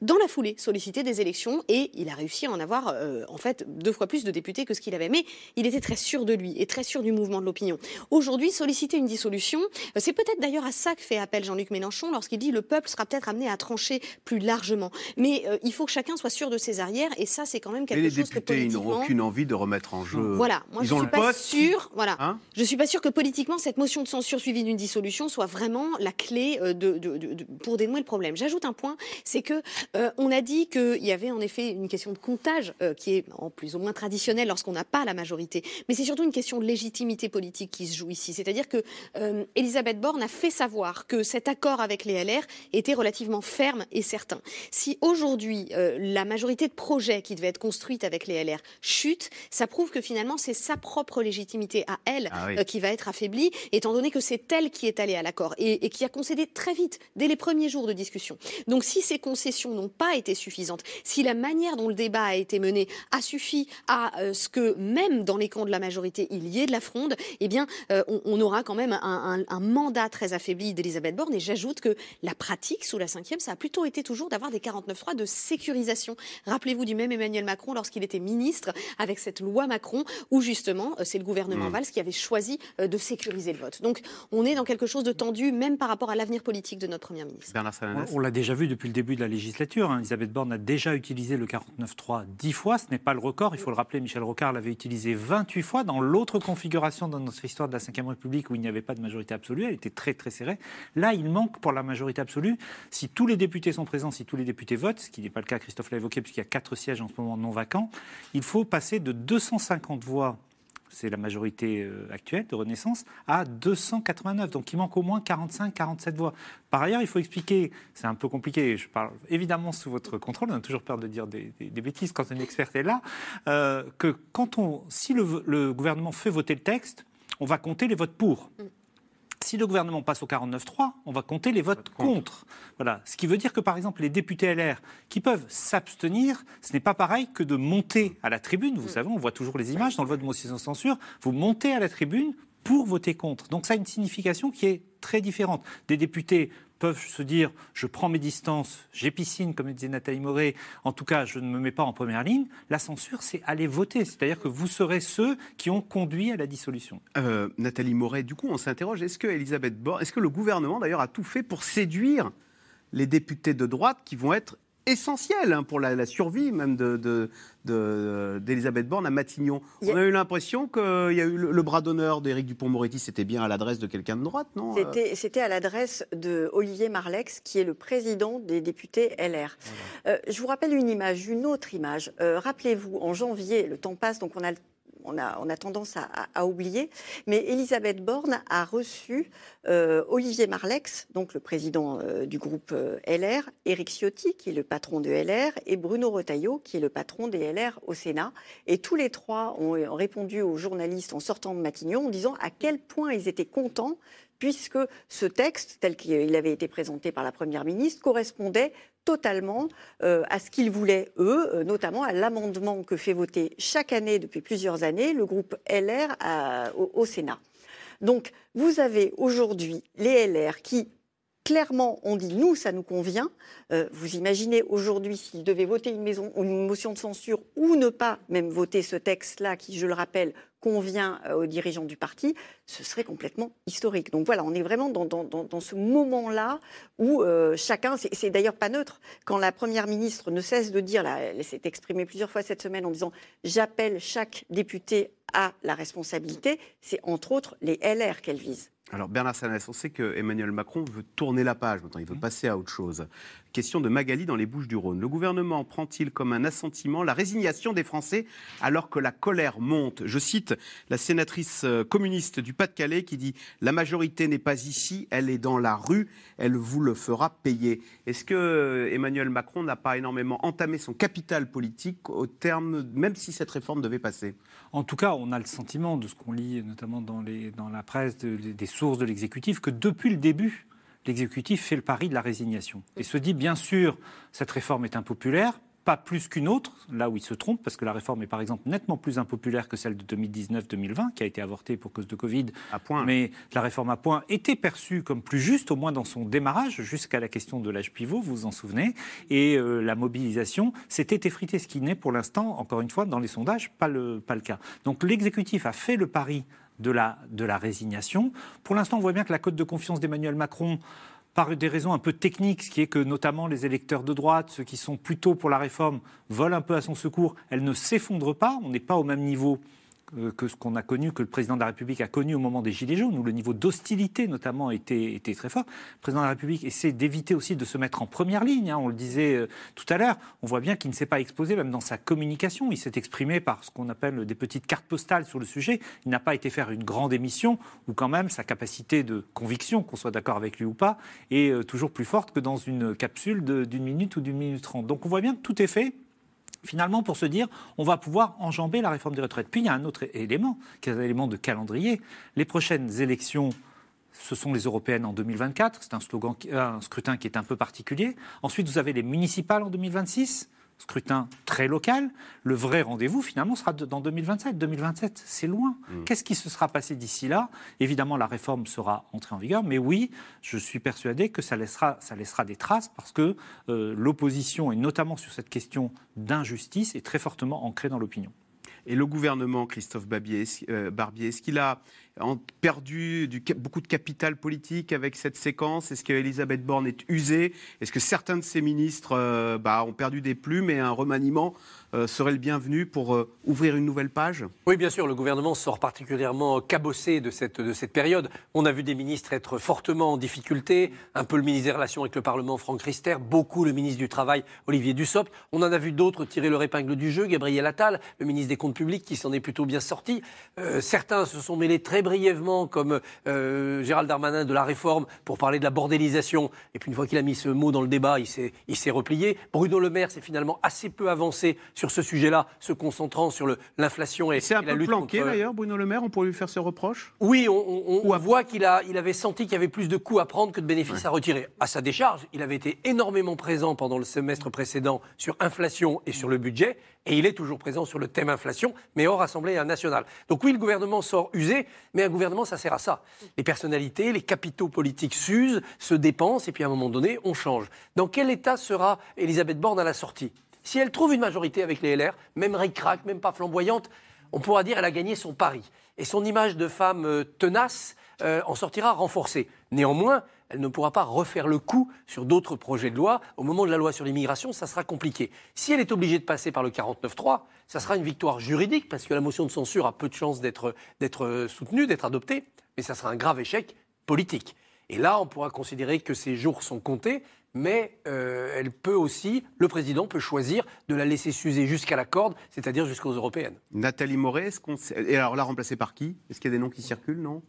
dans la foulée, sollicité des élections et il a réussi à en avoir euh, en fait deux fois plus de députés que ce qu'il avait. Mais il était très sûr de lui et très sûr du mouvement de l'opinion. Aujourd'hui, solliciter une dissolution, euh, c'est peut-être d'ailleurs à ça que fait appel Jean-Luc Mélenchon lorsqu'il dit le peuple sera peut-être amené à trancher plus largement. Mais euh, il faut que chacun soit sûr de ses arrières et ça, c'est quand même Mais quelque les chose que députés, ils n'auront politiquement. aucune envie de remettre en jeu. Voilà, moi ils je ont suis le pas sûre. Voilà, Hein je suis pas sûre que politiquement cette motion de censure suivie d'une dissolution soit vraiment la clé euh, de- de- pour dénouer le problème. J'ajoute un point, c'est que euh, on a dit qu'il y avait en effet une question de comptage euh, qui est en plus ou moins traditionnelle lorsqu'on n'a pas la majorité, mais c'est surtout une question de légitimité politique qui se joue ici. C'est-à-dire que euh, Elisabeth Borne a fait savoir que cet accord avec les LR était relativement ferme et certain. Si aujourd'hui euh, la majorité de projets qui devait être construite avec les LR chute, ça prouve que finalement c'est sa propre légitimité à elle Ah oui. qui va être affaiblie, étant donné que c'est elle qui est allée à l'accord et, et qui a concédé très vite, dès les premiers jours de discussion. Donc si ces concessions n'ont pas été suffisantes, si la manière dont le débat a été mené a suffi à euh, ce que même dans les camps de la majorité il y ait de la fronde, eh bien euh, on, on aura quand même un, un- un mandat très affaibli d'Elisabeth Borne. Et j'ajoute que la pratique sous la cinquième, ça a plutôt été toujours d'avoir des 49.3 de sécurisation. Rappelez-vous du même Emmanuel Macron lorsqu'il était ministre avec cette loi Macron où justement euh, c'est le gouvernement Mm. Valls qui avait choisi euh, de sécuriser le vote. Donc on est dans quelque chose de tendu même par rapport à l'avenir politique de notre première ministre. Bernard on l'a déjà vu depuis le début de la législature. Législature. hein. Elisabeth Borne a déjà utilisé le 49.3 dix fois. Ce n'est pas le record. Il faut le rappeler, Michel Rocard l'avait utilisé 28 fois dans l'autre configuration dans notre histoire de la Ve République où il n'y avait pas de majorité absolue. Elle était très très serrée. Là, il manque pour la majorité absolue. Si tous les députés sont présents, si tous les députés votent, ce qui n'est pas le cas, Christophe l'a évoqué, puisqu'il y a quatre sièges en ce moment non vacants, il faut passer de 250 voix c'est la majorité euh, actuelle de Renaissance, à 289. Donc il manque au moins 45-47 voix. Par ailleurs, il faut expliquer, c'est un peu compliqué, je parle évidemment sous votre contrôle, on a toujours peur de dire des, bêtises quand une experte est là, euh, que quand on, si le, le gouvernement fait voter le texte, on va compter les votes pour. Si le gouvernement passe au 49-3, on va compter les votes contre. Voilà. Ce qui veut dire que, par exemple, les députés LR qui peuvent s'abstenir, ce n'est pas pareil que de monter à la tribune. Vous savez, on voit toujours les images dans le vote de motion de censure. Vous montez à la tribune pour voter contre. Donc ça a une signification qui est très différente. Des députés peuvent se dire je prends mes distances, j'ai piscine, comme disait Nathalie Moret, en tout cas je ne me mets pas en première ligne. La censure, c'est aller voter. C'est-à-dire que vous serez ceux qui ont conduit à la dissolution. Euh, Nathalie Moret, du coup, on s'interroge est-ce que Elisabeth Borne, est-ce que le gouvernement d'ailleurs a tout fait pour séduire les députés de droite qui vont être essentiels hein, pour la, la survie même de- de- de- d'Elisabeth Borne à Matignon On a eu l'impression qu'il y a eu le, le bras d'honneur d'Éric Dupont-Moretti, c'était bien à l'adresse de quelqu'un de droite, non Euh, C'était- à l'adresse de Olivier Marlex, qui est le président des députés LR. Euh, je vous rappelle une image, une autre image. Euh, Rappelez-vous, en janvier, le temps passe, donc on a, on a, tendance à, oublier, mais Elisabeth Borne a reçu euh, Olivier Marlex, donc le président euh, du groupe euh, LR, Éric Ciotti, qui est le patron de LR, et Bruno Retailleau, qui est le patron des LR au Sénat. Et tous les trois ont répondu aux journalistes en sortant de Matignon en disant à quel point ils étaient contents puisque ce texte, tel qu'il avait été présenté par la Première ministre, correspondait totalement euh, à ce qu'ils voulaient, eux, euh, notamment à l'amendement que fait voter chaque année, depuis plusieurs années, le groupe LR au, au Sénat. Donc, vous avez aujourd'hui les LR qui, clairement, ont dit nous, ça nous convient. Euh, vous imaginez aujourd'hui s'ils devaient voter une, motion de censure ou ne pas même voter ce texte-là, qui, je le rappelle, convient euh, aux dirigeants du parti, ce serait complètement historique. Donc voilà, on est vraiment dans, ce moment-là où euh, chacun, c'est d'ailleurs pas neutre, quand la Première ministre ne cesse de dire, elle s'est exprimée plusieurs fois cette semaine en disant j'appelle chaque député à la responsabilité, c'est entre autres les LR qu'elle vise. Alors Bernard Sanès, on sait que Emmanuel Macron veut tourner la page maintenant, il veut passer à autre chose. Question de Magali dans les Bouches du Rhône. Le gouvernement prend-il comme un assentiment la résignation des Français alors que la colère monte? Je cite la sénatrice euh, communiste du Pas-de-Calais qui dit La majorité n'est pas ici, elle est dans la rue, elle vous le fera payer. Est-ce que euh, Emmanuel Macron n'a pas énormément entamé son capital politique au terme, même si cette réforme devait passer? En tout cas, on a le sentiment de ce qu'on lit notamment dans, les, dans la presse, de- des sources de l'exécutif, que depuis le début, l'exécutif fait le pari de la résignation et se dit bien sûr cette réforme est impopulaire. Pas plus qu'une autre, là où il se trompe, parce que la réforme est par exemple nettement plus impopulaire que celle de 2019-2020, qui a été avortée pour cause de Covid. Mais la réforme à point était perçue comme plus juste, au moins dans son démarrage, jusqu'à la question de l'âge pivot, vous vous en souvenez. Et euh, la mobilisation s'était effritée, ce qui n'est pour l'instant, encore une fois, dans les sondages, pas le, pas le cas. Donc l'exécutif a fait le pari de la, de la résignation. Pour l'instant, on voit bien que la cote de confiance d'Emmanuel Macron, par des raisons un peu techniques, ce qui est que notamment les électeurs de droite, ceux qui sont plutôt pour la réforme, volent un peu à son secours, elle ne s'effondre pas. On n'est pas au même niveau que ce qu'on a connu, que le président de la République a connu au moment des Gilets jaunes, où le niveau d'hostilité notamment était, très fort. Le président de la République essaie d'éviter aussi de se mettre en première ligne. hein. on le disait euh, tout à l'heure. On voit bien qu'il ne s'est pas exposé, même dans sa communication. Il s'est exprimé par ce qu'on appelle des petites cartes postales sur le sujet. Il n'a pas été faire une grande émission où quand même sa capacité de conviction, qu'on soit d'accord avec lui ou pas, est euh, toujours plus forte que dans une capsule d'une minute ou d'une minute trente. Donc on voit bien que tout est fait finalement pour se dire on va pouvoir enjamber la réforme des retraites. Puis il y a un autre élément, qui est un élément de calendrier. Les prochaines élections, ce sont les européennes en 2024. C'est un, slogan, un scrutin qui est un peu particulier. Ensuite, vous avez les municipales en 2026. Scrutin très local. Le vrai rendez-vous, finalement, sera de- dans 2027. 2027, c'est loin. Qu'est-ce qui se sera passé d'ici là? Évidemment, la réforme sera entrée en vigueur, mais oui, je suis persuadé que ça laissera, ça laissera des traces parce que euh, l'opposition, et notamment sur cette question d'injustice, est très fortement ancrée dans l'opinion. Et le gouvernement, Christophe Barbier, est-ce euh, Barbier, est-ce qu'il a, perdu du, beaucoup de capital politique avec cette séquence? Est-ce qu'Elisabeth Borne est usée? Est-ce que certains de ses ministres euh, bah, ont perdu des plumes et un remaniement euh, serait le bienvenu pour euh, ouvrir une nouvelle page? Oui, bien sûr, le gouvernement sort particulièrement cabossé de cette, de cette période. On a vu des ministres être fortement en difficulté, un peu le ministre des Relations avec le Parlement, Franck Rister, beaucoup le ministre du Travail, Olivier Dussopt. On en a vu d'autres tirer leur épingle du jeu, Gabriel Attal, le ministre des Comptes publics, qui s'en est plutôt bien sorti. Certains se sont mêlés très brièvement, comme Gérald Darmanin, de la réforme pour parler de la bordélisation. Et puis une fois qu'il a mis ce mot dans le débat, il s'est replié. Bruno Le Maire s'est finalement assez peu avancé sur ce sujet-là, se concentrant sur l'inflation et, C'est un peu lutte planqué contre- d'ailleurs, Bruno Le Maire, on pourrait lui faire ce reproche Oui, on, on- on voit qu'il a, il avait senti qu'il y avait plus de coûts à prendre que de bénéfices à retirer. À sa décharge, il avait été énormément présent pendant le semestre précédent sur inflation et sur le budget, et il est toujours présent sur le thème inflation, mais hors Assemblée nationale. Donc oui, le gouvernement sort usé, mais un gouvernement, ça sert à ça. Les personnalités, les capitaux politiques s'usent, se dépensent, et puis à un moment donné, on change. Dans quel état sera Elisabeth Borne à la sortie? Si elle trouve une majorité avec les LR, même ric-rac, même pas flamboyante, on pourra dire qu'elle a gagné son pari. Et son image de femme euh, tenace euh, en sortira renforcée. Néanmoins, elle ne pourra pas refaire le coup sur d'autres projets de loi. Au moment de la loi sur l'immigration, ça sera compliqué. Si elle est obligée de passer par le 49.3, ça sera une victoire juridique, parce que la motion de censure a peu de chances d'être euh, soutenue, d'être adoptée, mais ça sera un grave échec politique. Et là, on pourra considérer que ces jours sont comptés, mais euh, elle peut aussi, le président peut choisir de la laisser s'user jusqu'à la corde, c'est-à-dire jusqu'aux européennes. Nathalie Moret, est-ce qu'on Et alors là, remplacée par qui? Est-ce qu'il y a des noms qui circulent, non?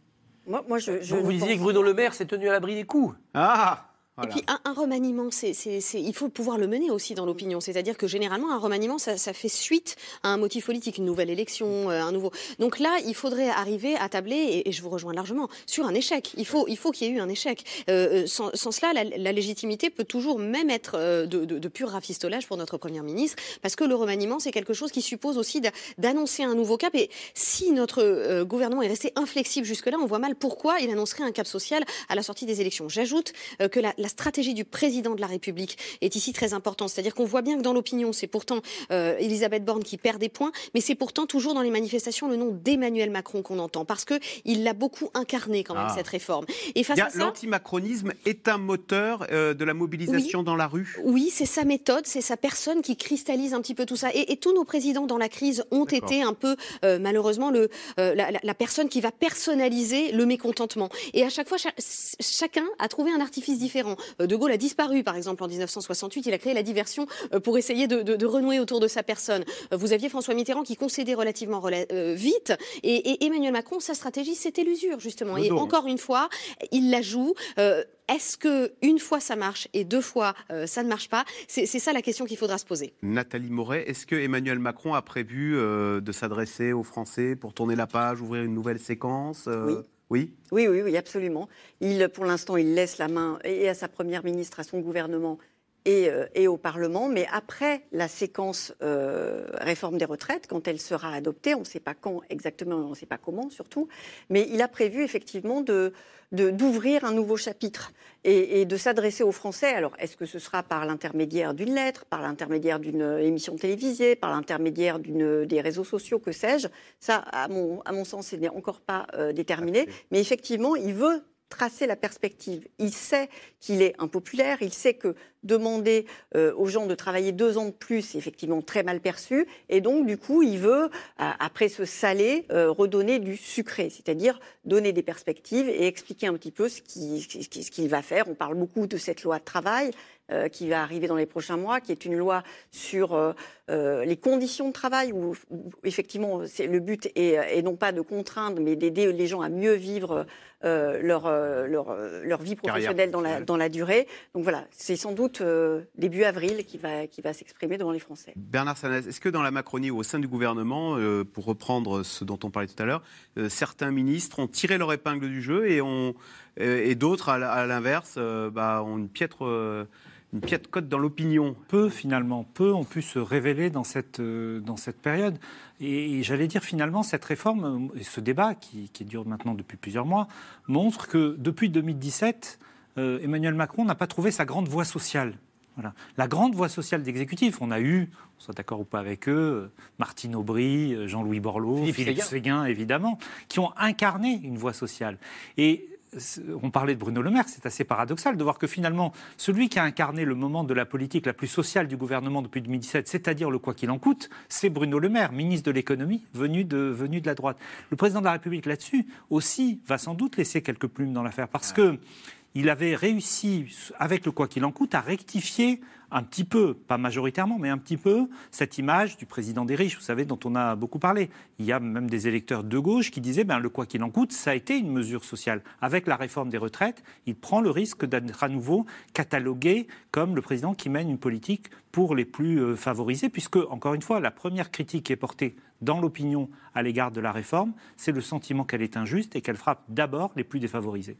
Moi, moi, je, je vous disiez pense- que Bruno Le Maire s'est tenu à l'abri des coups. Ah Et puis un, un remaniement, c'est, c'est- c'est- il faut pouvoir le mener aussi dans l'opinion. C'est-à-dire que généralement, un remaniement, ça, ça fait suite à un motif politique, une nouvelle élection, euh, un nouveau. Donc là, il faudrait arriver à tabler, et, et je vous rejoins largement, sur un échec. Il faut, il faut qu'il y ait eu un échec. Euh, euh, sans, sans cela, la, la légitimité peut toujours même être euh, de, de- de pur rafistolage pour notre première ministre, parce que le remaniement, c'est quelque chose qui suppose aussi d'a- d'annoncer un nouveau cap. Et si notre euh, gouvernement est resté inflexible jusque-là, on voit mal pourquoi il annoncerait un cap social à la sortie des élections. J'ajoute euh, que la, la stratégie du président de la République est ici très importante. C'est-à-dire qu'on voit bien que dans l'opinion, c'est pourtant euh, Elisabeth Borne qui perd des points, mais c'est pourtant toujours dans les manifestations le nom d'Emmanuel Macron qu'on entend, parce que il l'a beaucoup incarné quand même Ah. cette réforme. Et face à ça, L'antimacronisme est un moteur euh, de la mobilisation dans la rue Oui, c'est sa méthode, c'est sa personne qui cristallise un petit peu tout ça. Et, et tous nos présidents dans la crise ont été un peu, euh, malheureusement, le, la, la- la personne qui va personnaliser le mécontentement. Et à chaque fois, cha- chacun a trouvé un artifice différent. Euh, De Gaulle a disparu, par exemple, en 1968. Il a créé la diversion euh, pour essayer de, de- de renouer autour de sa personne. Euh, Vous aviez François Mitterrand qui concédait relativement rela- euh, vite. Et, et Emmanuel Macron, sa stratégie, c'était l'usure, justement. Et encore une fois, il la joue. Euh, Est-ce que une fois ça marche et deux fois euh, ça ne marche pas C'est c'est ça la question qu'il faudra se poser. Nathalie Moret, est-ce que Emmanuel Macron a prévu euh, de s'adresser aux Français pour tourner la page, ouvrir une nouvelle séquence euh, Oui. Oui, oui, oui, absolument. Il, pour l'instant, il laisse la main et à sa première ministre, à son gouvernement et, euh, et au Parlement. Mais après la séquence euh, réforme des retraites, quand elle sera adoptée, on ne sait pas quand exactement, on ne sait pas comment surtout, mais il a prévu effectivement de d'ouvrir un nouveau chapitre et, et de s'adresser aux Français. Alors, est-ce que ce sera par l'intermédiaire d'une lettre, par l'intermédiaire d'une émission télévisée, par l'intermédiaire des réseaux sociaux, que sais-je? Ça, à mon, à mon sens, ce n'est encore pas euh, déterminé. Mais effectivement, il veut tracer la perspective. Il sait qu'il est impopulaire, il sait que demander euh, aux gens de travailler deux ans de plus, c'est effectivement très mal perçu. Et donc, du coup, il veut, euh, après ce salé, euh, redonner du sucré, c'est-à-dire donner des perspectives et expliquer un petit peu ce qui- ce qui- ce qu'il va faire. On parle beaucoup de cette loi de travail euh, qui va arriver dans les prochains mois, qui est une loi sur les conditions de travail, où, où, effectivement le but est, est non pas de contraindre, mais d'aider les gens à mieux vivre leur, leur, leur vie professionnelle dans la, professionnelle. dans la durée. Donc voilà, c'est sans doute euh, début avril qui va, qui va s'exprimer devant les Français. Bernard Sanez, est-ce que dans la Macronie ou au sein du gouvernement, euh, pour reprendre ce dont on parlait tout à l'heure, euh, certains ministres ont tiré leur épingle du jeu et, ont- et d'autres, à, l'inverse, euh, bah, ont une piètre, euh, une piètre cote dans l'opinion? Peu finalement, peu ont pu se révéler dans cette, euh, dans cette période. Et, et j'allais dire finalement, cette réforme et ce débat qui, qui dure maintenant depuis plusieurs mois montre que depuis 2017, euh, Emmanuel Macron n'a pas trouvé sa grande voie sociale. Voilà. La grande voix sociale d'exécutif, on a eu, on soit d'accord ou pas avec eux, Martine Aubry, euh, Jean-Louis Borloo, Philippe Philippe, Séguin. Évidemment, qui ont incarné une voix sociale. Et on parlait de Bruno Le Maire, c'est assez paradoxal de voir que finalement, celui qui a incarné le moment de la politique la plus sociale du gouvernement depuis 2017, c'est-à-dire le quoi qu'il en coûte, c'est Bruno Le Maire, ministre de l'économie, venu de, venu de la droite. Le président de la République là-dessus aussi va sans doute laisser quelques plumes dans l'affaire parce que il avait réussi, avec le quoi qu'il en coûte, à rectifier un petit peu, pas majoritairement, mais un petit peu, cette image du président des riches, vous savez, dont on a beaucoup parlé. Il y a même des électeurs de gauche qui disaient, ben, le quoi qu'il en coûte, ça a été une mesure sociale. Avec la réforme des retraites, il prend le risque d'être à nouveau catalogué comme le président qui mène une politique pour les plus euh, favorisés, puisque, encore une fois, la première critique qui est portée dans l'opinion à l'égard de la réforme, c'est le sentiment qu'elle est injuste et qu'elle frappe d'abord les plus défavorisés.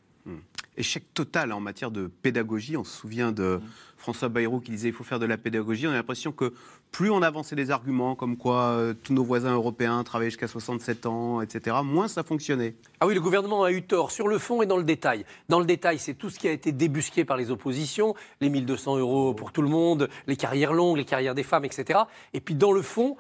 Échec total en matière de pédagogie. On se souvient de François Bayrou qui disait il faut faire de la pédagogie. On a l'impression que plus on avançait des arguments comme quoi euh, tous nos voisins européens travaillaient jusqu'à 67 ans, etc., moins ça fonctionnait. Ah oui, le gouvernement a eu tort sur le fond et dans le détail. Dans le détail, c'est tout ce qui a été débusqué par les oppositions, les 1200 euros pour tout le monde, les carrières longues, les carrières des femmes, etc. Et puis dans le fond,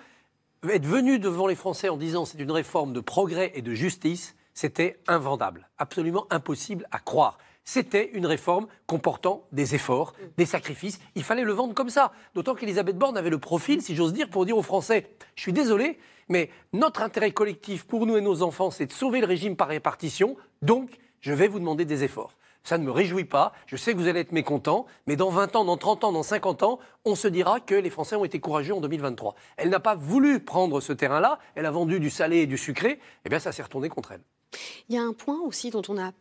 être venu devant les Français en disant c'est une réforme de progrès et de justice, c'était invendable, absolument impossible à croire. C'était une réforme comportant des efforts, des sacrifices. Il fallait le vendre comme ça. D'autant qu'Elisabeth Borne avait le profil, si j'ose dire, pour dire aux Français Je suis désolé, mais notre intérêt collectif pour nous et nos enfants, c'est de sauver le régime par répartition. Donc, je vais vous demander des efforts. Ça ne me réjouit pas. Je sais que vous allez être mécontents, mais dans 20 ans, dans 30 ans, dans 50 ans, on se dira que les Français ont été courageux en 2023. Elle n'a pas voulu prendre ce terrain-là. Elle a vendu du salé et du sucré. Eh bien, ça s'est retourné contre elle. Il y a un point aussi dont on n'a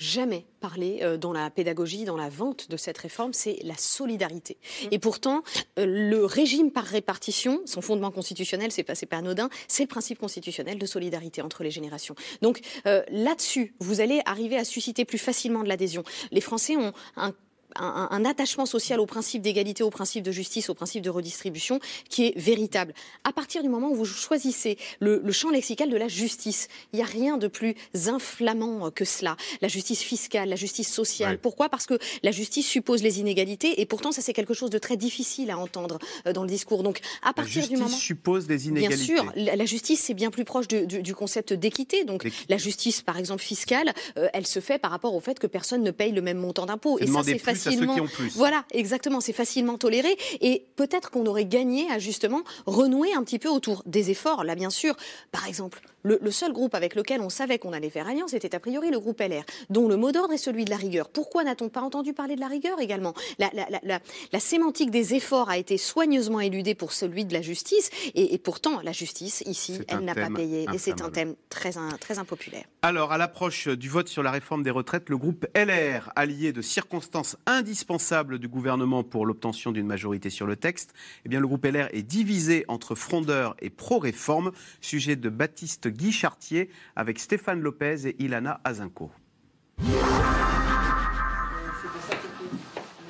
jamais parlé euh, dans la pédagogie, dans la vente de cette réforme, c'est la solidarité. Et pourtant, euh, le régime par répartition, son fondement constitutionnel, c'est pas, pas anodin, c'est le principe constitutionnel de solidarité entre les générations. Donc euh, là-dessus, vous allez arriver à susciter plus facilement de l'adhésion. Les Français ont un un, un attachement social au principe d'égalité, au principe de justice, au principe de redistribution qui est véritable. À partir du moment où vous choisissez le, le champ lexical de la justice, il n'y a rien de plus inflammant que cela. La justice fiscale, la justice sociale. Ouais. Pourquoi? Parce que la justice suppose les inégalités et pourtant ça c'est quelque chose de très difficile à entendre euh, dans le discours. Donc à La partir justice du moment suppose des Bien inégalités. sûr, la, la justice c'est bien plus proche du, du- du concept d'équité. Donc la justice, par exemple fiscale, euh, elle se fait par rapport au fait que personne ne paye le même montant d'impôt. Et ça c'est plus à ceux facilement. qui ont plus. Voilà, exactement, c'est facilement toléré. Et peut-être qu'on aurait gagné à justement renouer un petit peu autour des efforts. Là, bien sûr, par exemple, le, le seul groupe avec lequel on savait qu'on allait faire alliance était a priori le groupe LR, dont le mot d'ordre est celui de la rigueur. Pourquoi n'a-t-on pas entendu parler de la rigueur également? La, la- la- la- la sémantique des efforts a été soigneusement éludée pour celui de la justice. Et, et pourtant, la justice, ici, elle n'a pas payé. Et c'est un thème très impopulaire. Alors, à l'approche du vote sur la réforme des retraites, le groupe LR, allié de circonstances indispensables du gouvernement pour l'obtention d'une majorité sur le texte, eh bien, le groupe LR est divisé entre frondeurs et pro-réforme, sujet de Baptiste Guy Chartier avec Stéphane Lopez et Ilana Azinco.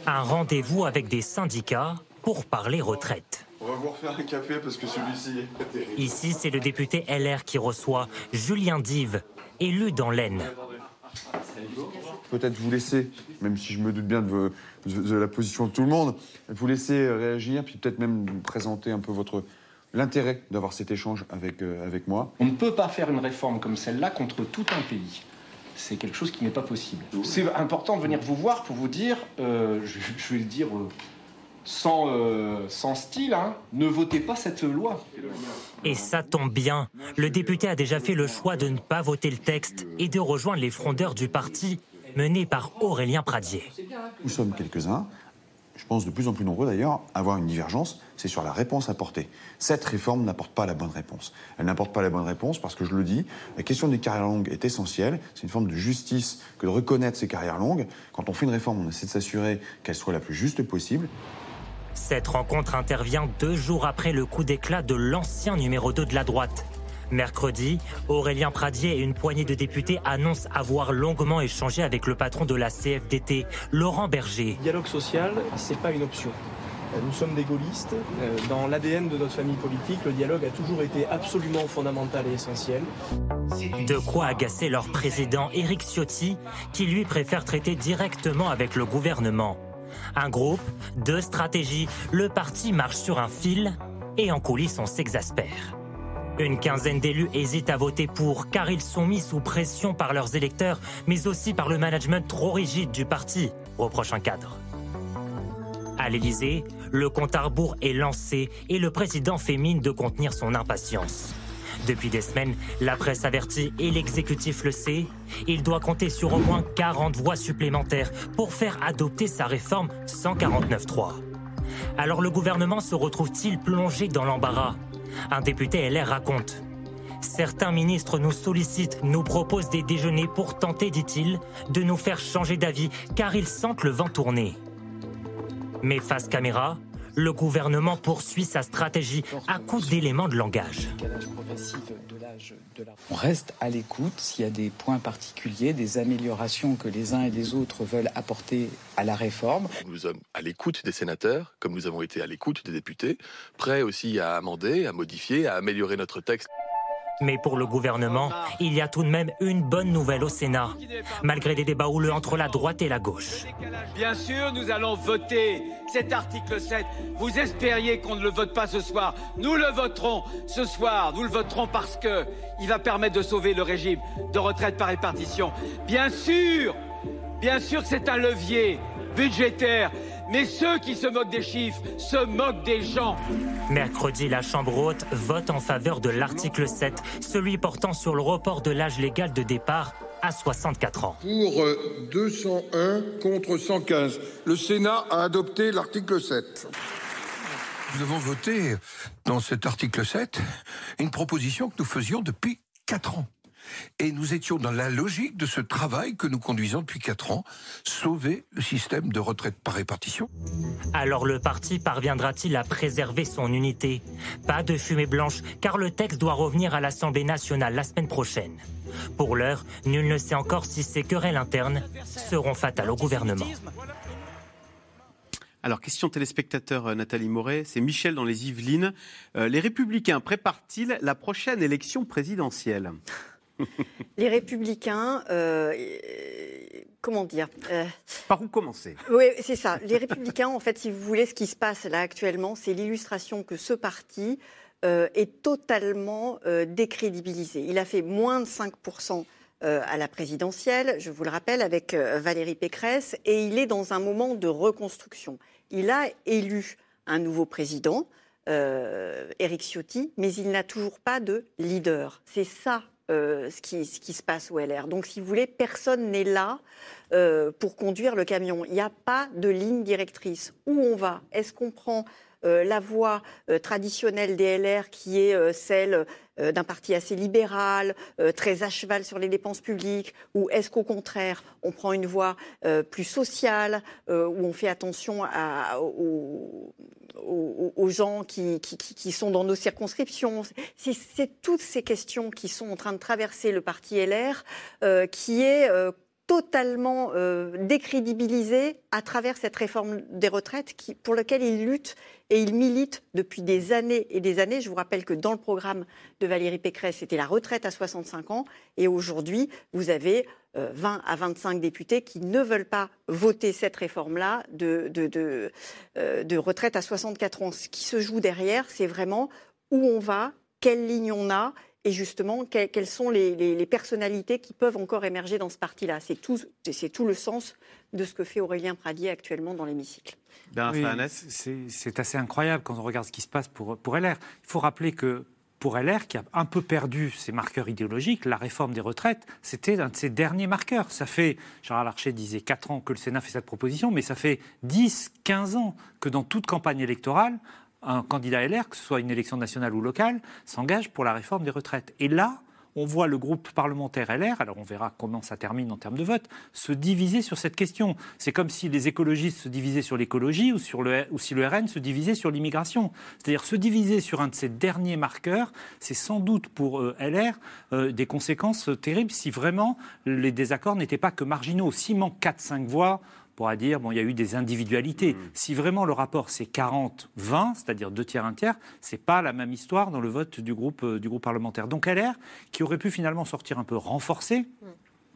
Un rendez-vous avec des syndicats pour parler retraite. On va vous refaire un café parce que celui-ci est terrible. Ici, c'est le député LR qui reçoit Julien Dive, élu dans l'Aisne. Peut-être vous laisser, même si je me doute bien de, de- de la position de tout le monde, vous laisser euh, réagir, puis peut-être même présenter un peu votre l'intérêt d'avoir cet échange avec, euh, avec moi. On ne peut pas faire une réforme comme celle-là contre tout un pays. C'est quelque chose qui n'est pas possible. C'est important de venir vous voir pour vous dire, euh, je, je vais le dire euh, sans, euh, sans style, hein, ne votez pas cette loi. Et ça tombe bien, le député a déjà fait le choix de ne pas voter le texte et de rejoindre les frondeurs du parti mené par Aurélien Pradier. Nous sommes quelques-uns, je pense de plus en plus nombreux d'ailleurs, avoir une divergence, c'est sur la réponse apportée. Cette réforme n'apporte pas la bonne réponse. Elle n'apporte pas la bonne réponse parce que je le dis, la question des carrières longues est essentielle. C'est une forme de justice que de reconnaître ces carrières longues. Quand on fait une réforme, on essaie de s'assurer qu'elle soit la plus juste possible. Cette rencontre intervient deux jours après le coup d'éclat de l'ancien numéro 2 de la droite. Mercredi, Aurélien Pradier et une poignée de députés annoncent avoir longuement échangé avec le patron de la CFDT, Laurent Berger. Le dialogue social, c'est pas une option. Nous sommes des gaullistes. Euh, Dans l'ADN de notre famille politique, le dialogue a toujours été absolument fondamental et essentiel. De quoi agacer leur président Éric Ciotti, qui lui préfère traiter directement avec le gouvernement. Un groupe, deux stratégies, le parti marche sur un fil et en coulisses on s'exaspère. Une quinzaine d'élus hésitent à voter pour car ils sont mis sous pression par leurs électeurs, mais aussi par le management trop rigide du parti, reproche un cadre. À l'Élysée, le compte à rebours est lancé et le président fait mine de contenir son impatience. Depuis des semaines, la presse avertit et l'exécutif le sait. Il doit compter sur au moins 40 voix supplémentaires pour faire adopter sa réforme 149.3. Alors le gouvernement se retrouve-t-il plongé dans l'embarras? Un député LR raconte. Certains ministres nous sollicitent, nous proposent des déjeuners pour tenter, dit-il, de nous faire changer d'avis car ils sentent le vent tourner. Mais face caméra, le gouvernement poursuit sa stratégie à coup d'éléments de langage. On reste à l'écoute s'il y a des points particuliers, des améliorations que les uns et les autres veulent apporter à la réforme. Nous sommes à l'écoute des sénateurs, comme nous avons été à l'écoute des députés, prêts aussi à amender, à modifier, à améliorer notre texte. Mais pour le gouvernement, il y a tout de même une bonne nouvelle au Sénat, malgré des débats houleux entre la droite et la gauche. Bien sûr, nous allons voter cet article 7. Vous espériez qu'on ne le vote pas ce soir. Nous le voterons ce soir. Nous le voterons parce que il va permettre de sauver le régime de retraite par répartition. Bien sûr, bien sûr que c'est un levier budgétaire. Mais ceux qui se moquent des chiffres se moquent des gens. Mercredi, la Chambre haute vote en faveur de l'article 7, celui portant sur le report de l'âge légal de départ à 64 ans. Pour 201 contre 115, le Sénat a adopté l'article 7. Nous avons voté dans cet article 7 une proposition que nous faisions depuis 4 ans. Et nous étions dans la logique de ce travail que nous conduisons depuis 4 ans, sauver le système de retraite par répartition. Alors le parti parviendra-t-il à préserver son unité? Pas de fumée blanche, car le texte doit revenir à l'Assemblée nationale la semaine prochaine. Pour l'heure, nul ne sait encore si ces querelles internes seront fatales au gouvernement. Alors, question téléspectateur euh, Nathalie Moret, c'est Michel dans les Yvelines. Euh, les Républicains préparent-ils la prochaine élection présidentielle? Les Républicains, euh, comment dire euh, Par où commencer? Oui, c'est ça. Les Républicains, en fait, si vous voulez, ce qui se passe là actuellement, c'est l'illustration que ce parti euh, est totalement euh, décrédibilisé. Il a fait moins de 5% euh, à la présidentielle, je vous le rappelle, avec euh, Valérie Pécresse, et il est dans un moment de reconstruction. Il a élu un nouveau président, euh, Éric Ciotti, mais il n'a toujours pas de leader. C'est ça euh, ce, qui, se passe au LR. Donc, si vous voulez, personne n'est là euh, pour conduire le camion. Il n'y a pas de ligne directrice. Où on va? Est-ce qu'on prend euh, la voie traditionnelle des LR qui est celle d'un parti assez libéral, très à cheval sur les dépenses publiques, ou est-ce qu'au contraire, on prend une voie plus sociale, où on fait attention à- aux, aux- gens qui, qui- qui- sont dans nos circonscriptions C'est toutes ces questions qui sont en train de traverser le parti LR, euh, qui est euh, totalement euh, décrédibilisé à travers cette réforme des retraites pour laquelle il lutte et il milite depuis des années et des années. Je vous rappelle que dans le programme de Valérie Pécresse, c'était la retraite à 65 ans. Et aujourd'hui, vous avez 20 à 25 députés qui ne veulent pas voter cette réforme-là de, de, de, euh, de retraite à 64 ans. Ce qui se joue derrière, c'est vraiment où on va, quelle ligne on a et justement que- quelles sont les, les- les personnalités qui peuvent encore émerger dans ce parti-là. C'est tout, c'est- c'est tout le sens de ce que fait Aurélien Pradier actuellement dans l'hémicycle. Oui, c'est c'est assez incroyable quand on regarde ce qui se passe pour, pour LR. Il faut rappeler que pour LR, qui a un peu perdu ses marqueurs idéologiques, la réforme des retraites, c'était un de ses derniers marqueurs. Ça fait, Gérard Larcher disait 4 ans que le Sénat fait cette proposition, mais ça fait 10, 15 ans que dans toute campagne électorale, un candidat LR, que ce soit une élection nationale ou locale, s'engage pour la réforme des retraites. Et là, on voit le groupe parlementaire LR, alors on verra comment ça termine en termes de vote, se diviser sur cette question. C'est comme si les écologistes se divisaient sur l'écologie ou, si le RN se divisait sur l'immigration. C'est-à-dire se diviser sur un de ces derniers marqueurs, c'est sans doute pour euh, LR euh, des conséquences terribles si vraiment les désaccords n'étaient pas que marginaux. S'il manque 4-5 voix, pourra dire, bon, il y a eu des individualités. Si vraiment le rapport c'est 40-20, c'est-à-dire deux tiers, un tiers, c'est pas la même histoire dans le vote du groupe, euh, du groupe parlementaire. Donc LR, qui aurait pu finalement sortir un peu renforcé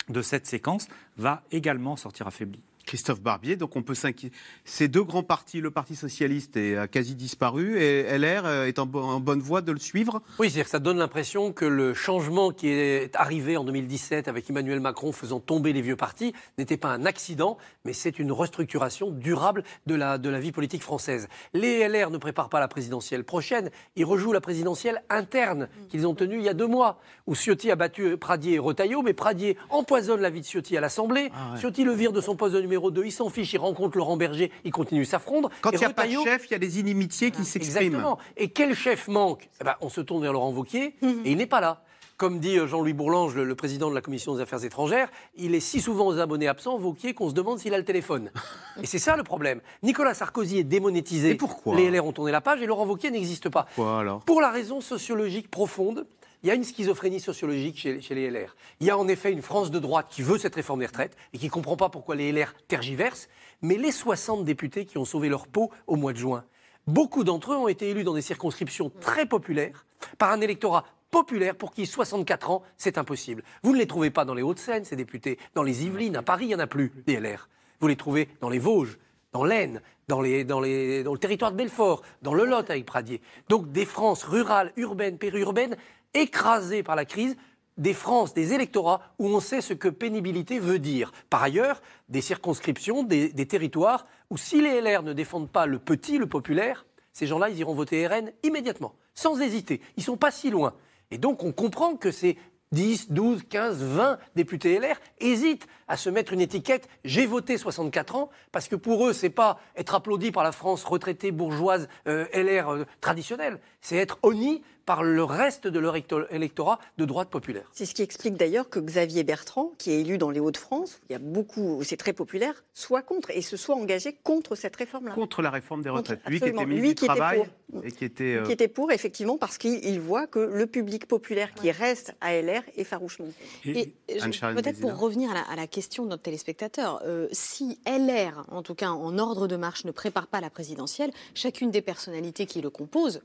de cette séquence, va également sortir affaibli. Christophe Barbier. Donc on peut s'inquiéter. Ces deux grands partis, le Parti socialiste est a quasi disparu et LR euh, est en, bo- en bonne voie de le suivre? Oui, c'est-à-dire que ça donne l'impression que le changement qui est arrivé en 2017 avec Emmanuel Macron faisant tomber les vieux partis n'était pas un accident, mais c'est une restructuration durable de la, de la vie politique française. Les LR ne préparent pas la présidentielle prochaine, ils rejouent la présidentielle interne qu'ils ont tenue il y a deux mois, où Ciotti a battu Pradier et Retailleau, mais Pradier empoisonne la vie de Ciotti à l'Assemblée. Ah ouais. Ciotti le vire de son poste de numéro 2, il s'en fiche, il rencontre Laurent Berger, il continue sa fronde. Quand Et il n'y a pas de chef, il y a des inimitiés qui s'expriment. Exactement. Et quel chef manque? Eh ben, On se tourne vers Laurent Wauquiez et il n'est pas là. Comme dit euh, Jean-Louis Bourlange, le, le président de la Commission des Affaires étrangères, il est si souvent aux abonnés absents, Wauquiez, qu'on se demande s'il a le téléphone. et c'est ça le problème. Nicolas Sarkozy est démonétisé. Et pourquoi? Les LR ont tourné la page et Laurent Wauquiez n'existe pas. Alors? Pour la raison sociologique profonde, il y a une schizophrénie sociologique chez, les LR. Il y a en effet une France de droite qui veut cette réforme des retraites et qui ne comprend pas pourquoi les LR tergiversent, mais les 60 députés qui ont sauvé leur peau au mois de juin, beaucoup d'entre eux ont été élus dans des circonscriptions très populaires par un électorat populaire pour qui 64 ans, c'est impossible. Vous ne les trouvez pas dans les Hauts-de-Seine, ces députés, dans les Yvelines, à Paris, il n'y en a plus, des LR. Vous les trouvez dans les Vosges, dans l'Aisne, dans, le territoire de Belfort, dans le Lot avec Pradier. Donc des France rurales, urbaines, périurbaines, écrasées par la crise, des France, des électorats où on sait ce que pénibilité veut dire. Par ailleurs, des circonscriptions, des, des territoires où si les LR ne défendent pas le petit, le populaire, ces gens-là, ils iront voter RN immédiatement, sans hésiter. Ils sont pas si loin. Et donc on comprend que ces 10, 12, 15, 20 députés LR hésitent à se mettre une étiquette j'ai voté 64 ans parce que pour eux c'est pas être applaudi par la France retraitée bourgeoise euh, LR euh, traditionnelle, c'est être honni par le reste de leur électo- électorat de droite populaire. C'est ce qui explique d'ailleurs que Xavier Bertrand, qui est élu dans les Hauts-de-France, où il y a beaucoup, où c'est très populaire, soit contre et se soit engagé contre cette réforme-là. Contre la réforme des Contre, retraites. Lui qui était ministre Lui du qui était Travail pour. et qui était... euh, Qui était pour, effectivement, parce qu'il il voit que le public populaire qui reste à LR est farouchement. Et je- Anne-Charline peut-être pour revenir à la, à la question de notre téléspectateur, euh, si LR, en tout cas en ordre de marche, ne prépare pas la présidentielle, chacune des personnalités qui le composent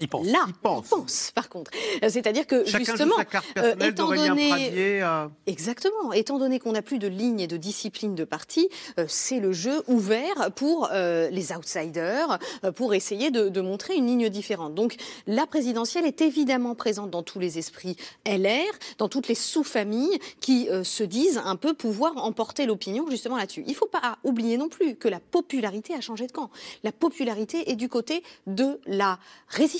Il pense. Là, il pense. par contre. Euh, C'est-à-dire que Chacun joue justement, sa carte euh, personnelle étant donné, Pradier. euh, exactement, étant donné qu'on n'a plus de ligne et de discipline de parti, euh, c'est le jeu ouvert pour euh, les outsiders, euh, pour essayer de, de montrer une ligne différente. Donc, la présidentielle est évidemment présente dans tous les esprits LR, dans toutes les sous-familles qui euh, se disent un peu pouvoir emporter l'opinion justement là-dessus. Il ne faut pas oublier non plus que la popularité a changé de camp. La popularité est du côté de la résistance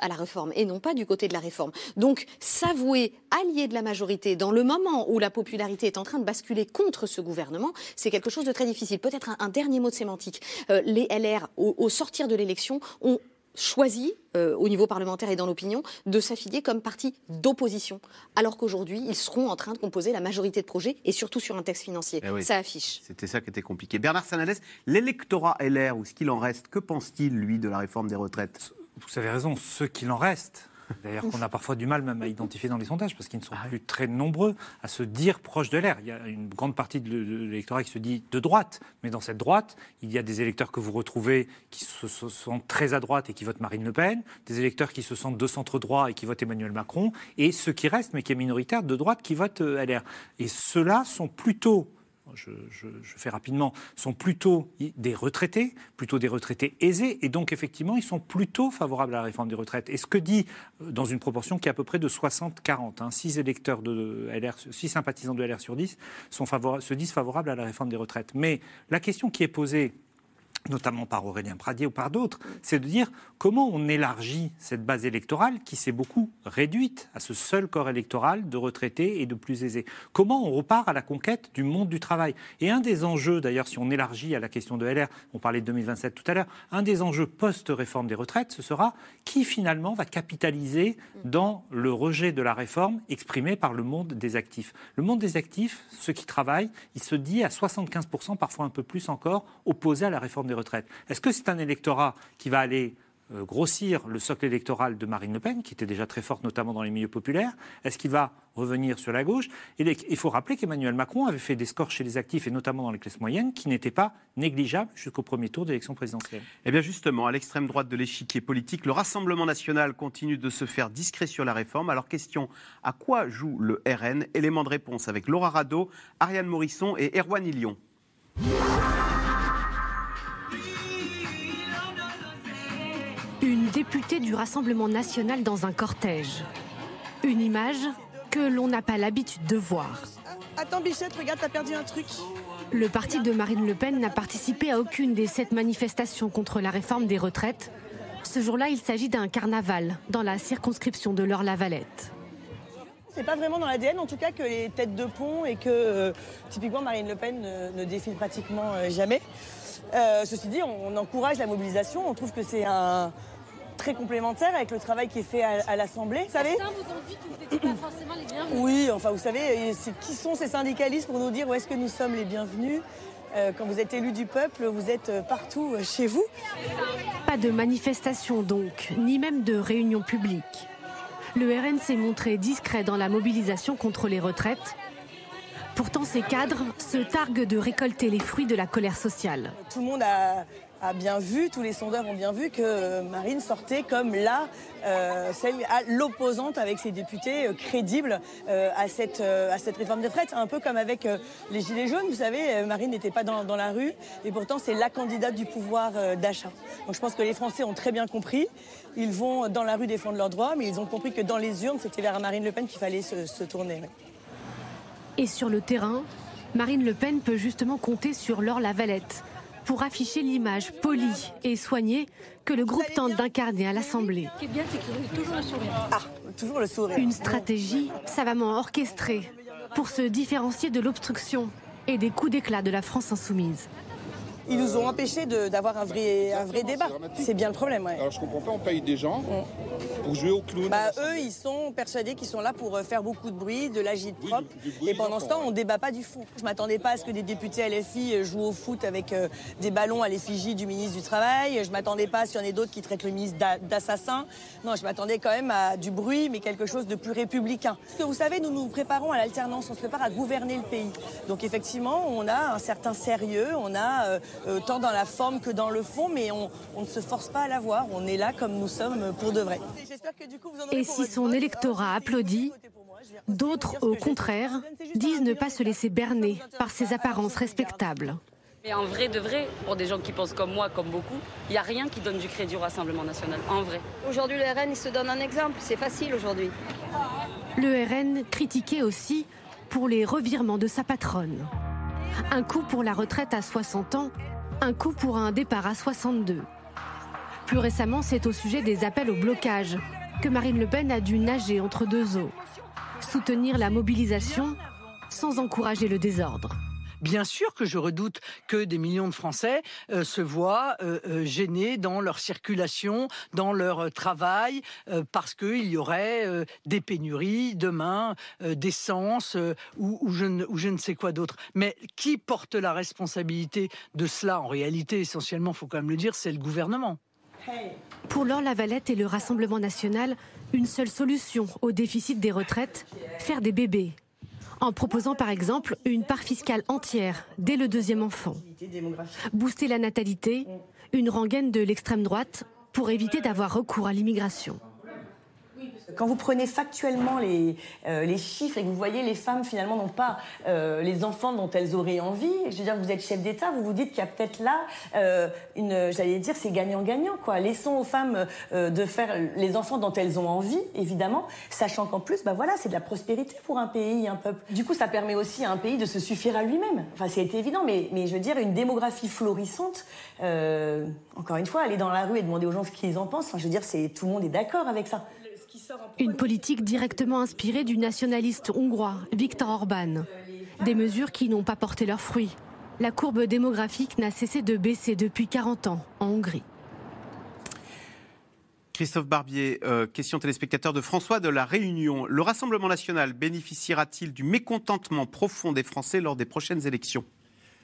à la réforme et non pas du côté de la réforme. Donc, s'avouer allié de la majorité dans le moment où la popularité est en train de basculer contre ce gouvernement, c'est quelque chose de très difficile. Peut-être un, un dernier mot de sémantique. Euh, les LR, au, au sortir de l'élection, ont choisi, euh, au niveau parlementaire et dans l'opinion, de s'affilier comme parti d'opposition, alors qu'aujourd'hui, ils seront en train de composer la majorité de projets, et surtout sur un texte financier. Eh oui. Ça affiche. C'était ça qui était compliqué. Bernard Sanalès, l'électorat LR, ou ce qu'il en reste, que pense-t-il, lui, de la réforme des retraites? Vous avez raison, ceux qu'il en reste. D'ailleurs, qu'on a parfois du mal même à identifier dans les sondages, parce qu'ils ne sont plus très nombreux à se dire proches de l'air. Il y a une grande partie de l'é- de l'électorat qui se dit de droite, mais dans cette droite, il y a des électeurs que vous retrouvez qui se, se sentent très à droite et qui votent Marine Le Pen, des électeurs qui se sentent de centre droit et qui votent Emmanuel Macron, et ceux qui restent, mais qui est minoritaire, de droite, qui votent euh, LR. Et ceux-là sont plutôt je, fais rapidement, sont plutôt des retraités, plutôt des retraités aisés, et donc effectivement, ils sont plutôt favorables à la réforme des retraites. Et ce que dit, euh, dans une proportion qui est à peu près de 60-40, 6 électeurs de LR, 6 sympathisants de LR sur 10 sont se disent favorables à la réforme des retraites. Mais la question qui est posée notamment par Aurélien Pradier ou par d'autres, c'est de dire comment on élargit cette base électorale qui s'est beaucoup réduite à ce seul corps électoral de retraités et de plus aisés. Comment on repart à la conquête du monde du travail Et un des enjeux, d'ailleurs, si on élargit à la question de LR, on parlait de 2027 tout à l'heure, un des enjeux post-réforme des retraites, ce sera qui finalement va capitaliser dans le rejet de la réforme exprimé par le monde des actifs. Le monde des actifs, ceux qui travaillent, il se dit à 75%, parfois un peu plus encore, opposé à la réforme Est-ce que c'est un électorat qui va aller euh, grossir le socle électoral de Marine Le Pen, qui était déjà très forte notamment dans les milieux populaires? Est-ce qu'il va revenir sur la gauche? Il faut rappeler qu'Emmanuel Macron avait fait des scores chez les actifs, et notamment dans les classes moyennes, qui n'étaient pas négligeables jusqu'au premier tour d'élection présidentielle. Eh bien justement, à l'extrême droite de l'échiquier politique, le Rassemblement national continue de se faire discret sur la réforme. Alors question, à quoi joue le RN Élément de réponse avec Laura Rado, Ariane Morisson et Erwan Ilion. Députés du Rassemblement national dans un cortège. Une image que l'on n'a pas l'habitude de voir. Attends Bichette, regarde, t'as perdu un truc. Le parti de Marine Le Pen n'a participé à aucune des sept manifestations contre la réforme des retraites. Ce jour-là, il s'agit d'un carnaval dans la circonscription de l'Eure-la-Valette. C'est pas vraiment dans l'ADN, en tout cas, que les têtes de pont et que euh, typiquement Marine Le Pen ne, ne défile pratiquement euh, jamais. Euh, ceci dit, on, on encourage la mobilisation. On trouve que c'est un très complémentaire avec le travail qui est fait à, à l'Assemblée. Vous savez Certains vous ont dit que vous n'étiez pas forcément les bienvenus. Oui, enfin, vous savez, c'est- qui sont ces syndicalistes pour nous dire où est-ce que nous sommes les bienvenus? Euh, Quand vous êtes élu du peuple, vous êtes euh, partout euh, chez vous. Pas de manifestation donc, ni même de réunion publique. Le RN s'est montré discret dans la mobilisation contre les retraites. Pourtant, ces cadres se targuent de récolter les fruits de la colère sociale. Tout le monde a, a bien vu, tous les sondeurs ont bien vu que euh, Marine sortait comme là, euh, celle l'opposante avec ses députés euh, crédibles à, cette, à cette réforme des retraites. Un peu comme avec les Gilets jaunes, vous savez, Marine n'était pas dans, dans la rue et pourtant c'est la candidate du pouvoir d'achat. Donc je pense que les Français ont très bien compris. Ils vont dans la rue défendre leurs droits, mais ils ont compris que dans les urnes, c'était vers Marine Le Pen qu'il fallait se, tourner. Et sur le terrain, Marine Le Pen peut justement compter sur Laure Lavalette pour afficher l'image polie et soignée que le groupe tente d'incarner à l'Assemblée. Ce qui est bien, c'est qu'il a toujours le sourire. Ah, toujours le sourire. Une stratégie savamment orchestrée pour se différencier de l'obstruction et des coups d'éclat de la France insoumise. Ils nous ont empêchés d'avoir un vrai, un vrai débat. C'est bien le problème. Ouais. Alors je comprends pas, on paye des gens pour jouer au clown. Bah, eux, ils sont persuadés qu'ils sont là pour euh, faire beaucoup de bruit, de l'agite propre. du bruit et pendant ce temps, enfants, on débat pas du fond. Je m'attendais pas à ce que des députés LFI euh, jouent au foot avec euh, des ballons à l'effigie du ministre du Travail. Je m'attendais pas à ce qu'il y en ait d'autres qui traitent le ministre d'a- d'assassin. Non, je m'attendais quand même à du bruit, mais quelque chose de plus républicain. Parce que vous savez, nous nous préparons à l'alternance, on se prépare à gouverner le pays. Donc effectivement, on a un certain sérieux, on a euh, euh, tant dans la forme que dans le fond, mais on, on ne se force pas à l'avoir. On est là comme nous sommes pour de vrai. J'espère que du coup, vous en aurez Et pour si votre son électorat applaudit, d'autres, au contraire, disent ne pas se laisser berner par ses apparences respectables. Mais en vrai de vrai, pour des gens qui pensent comme moi, comme beaucoup, il n'y a rien qui donne du crédit au Rassemblement national. En vrai. Aujourd'hui, le RN, il se donne un exemple. C'est facile aujourd'hui. Le RN critiqué aussi pour les revirements de sa patronne. Un coup pour la retraite à 60 ans, un coup pour un départ à 62. Plus récemment, c'est au sujet des appels au blocage que Marine Le Pen a dû nager entre deux eaux. Soutenir la mobilisation sans encourager le désordre. Bien sûr que je redoute que des millions de Français euh, se voient euh, euh, gênés dans leur circulation, dans leur travail, parce qu'il y aurait des pénuries demain, d'essence ou, ou je ne, ou je ne sais quoi d'autre. Mais qui porte la responsabilité de cela? En réalité, essentiellement, faut quand même le dire, c'est le gouvernement. Pour Laure Lavalette et le Rassemblement national, une seule solution au déficit des retraites, faire des bébés. En proposant par exemple une part fiscale entière dès le deuxième enfant. Booster la natalité, une rengaine de l'extrême droite pour éviter d'avoir recours à l'immigration. Quand vous prenez factuellement les, euh, les chiffres et que vous voyez les femmes finalement n'ont pas euh, les enfants dont elles auraient envie, je veux dire, vous êtes chef d'État, vous vous dites qu'il y a peut-être là euh, une, j'allais dire, c'est gagnant-gagnant quoi. Laissons aux femmes de faire les enfants dont elles ont envie, évidemment, sachant qu'en plus, bah voilà, c'est de la prospérité pour un pays, un peuple. Du coup, ça permet aussi à un pays de se suffire à lui-même. Enfin, c'est évident, mais, je veux dire, une démographie florissante. encore une fois, aller dans la rue et demander aux gens ce qu'ils en pensent. Je veux dire, c'est tout le monde est d'accord avec ça. Une politique directement inspirée du nationaliste hongrois Viktor Orban. Des mesures qui n'ont pas porté leurs fruits. La courbe démographique n'a cessé de baisser depuis 40 ans en Hongrie. Christophe Barbier, euh, question téléspectateur de François de la Réunion. Le Rassemblement national bénéficiera-t-il du mécontentement profond des Français lors des prochaines élections?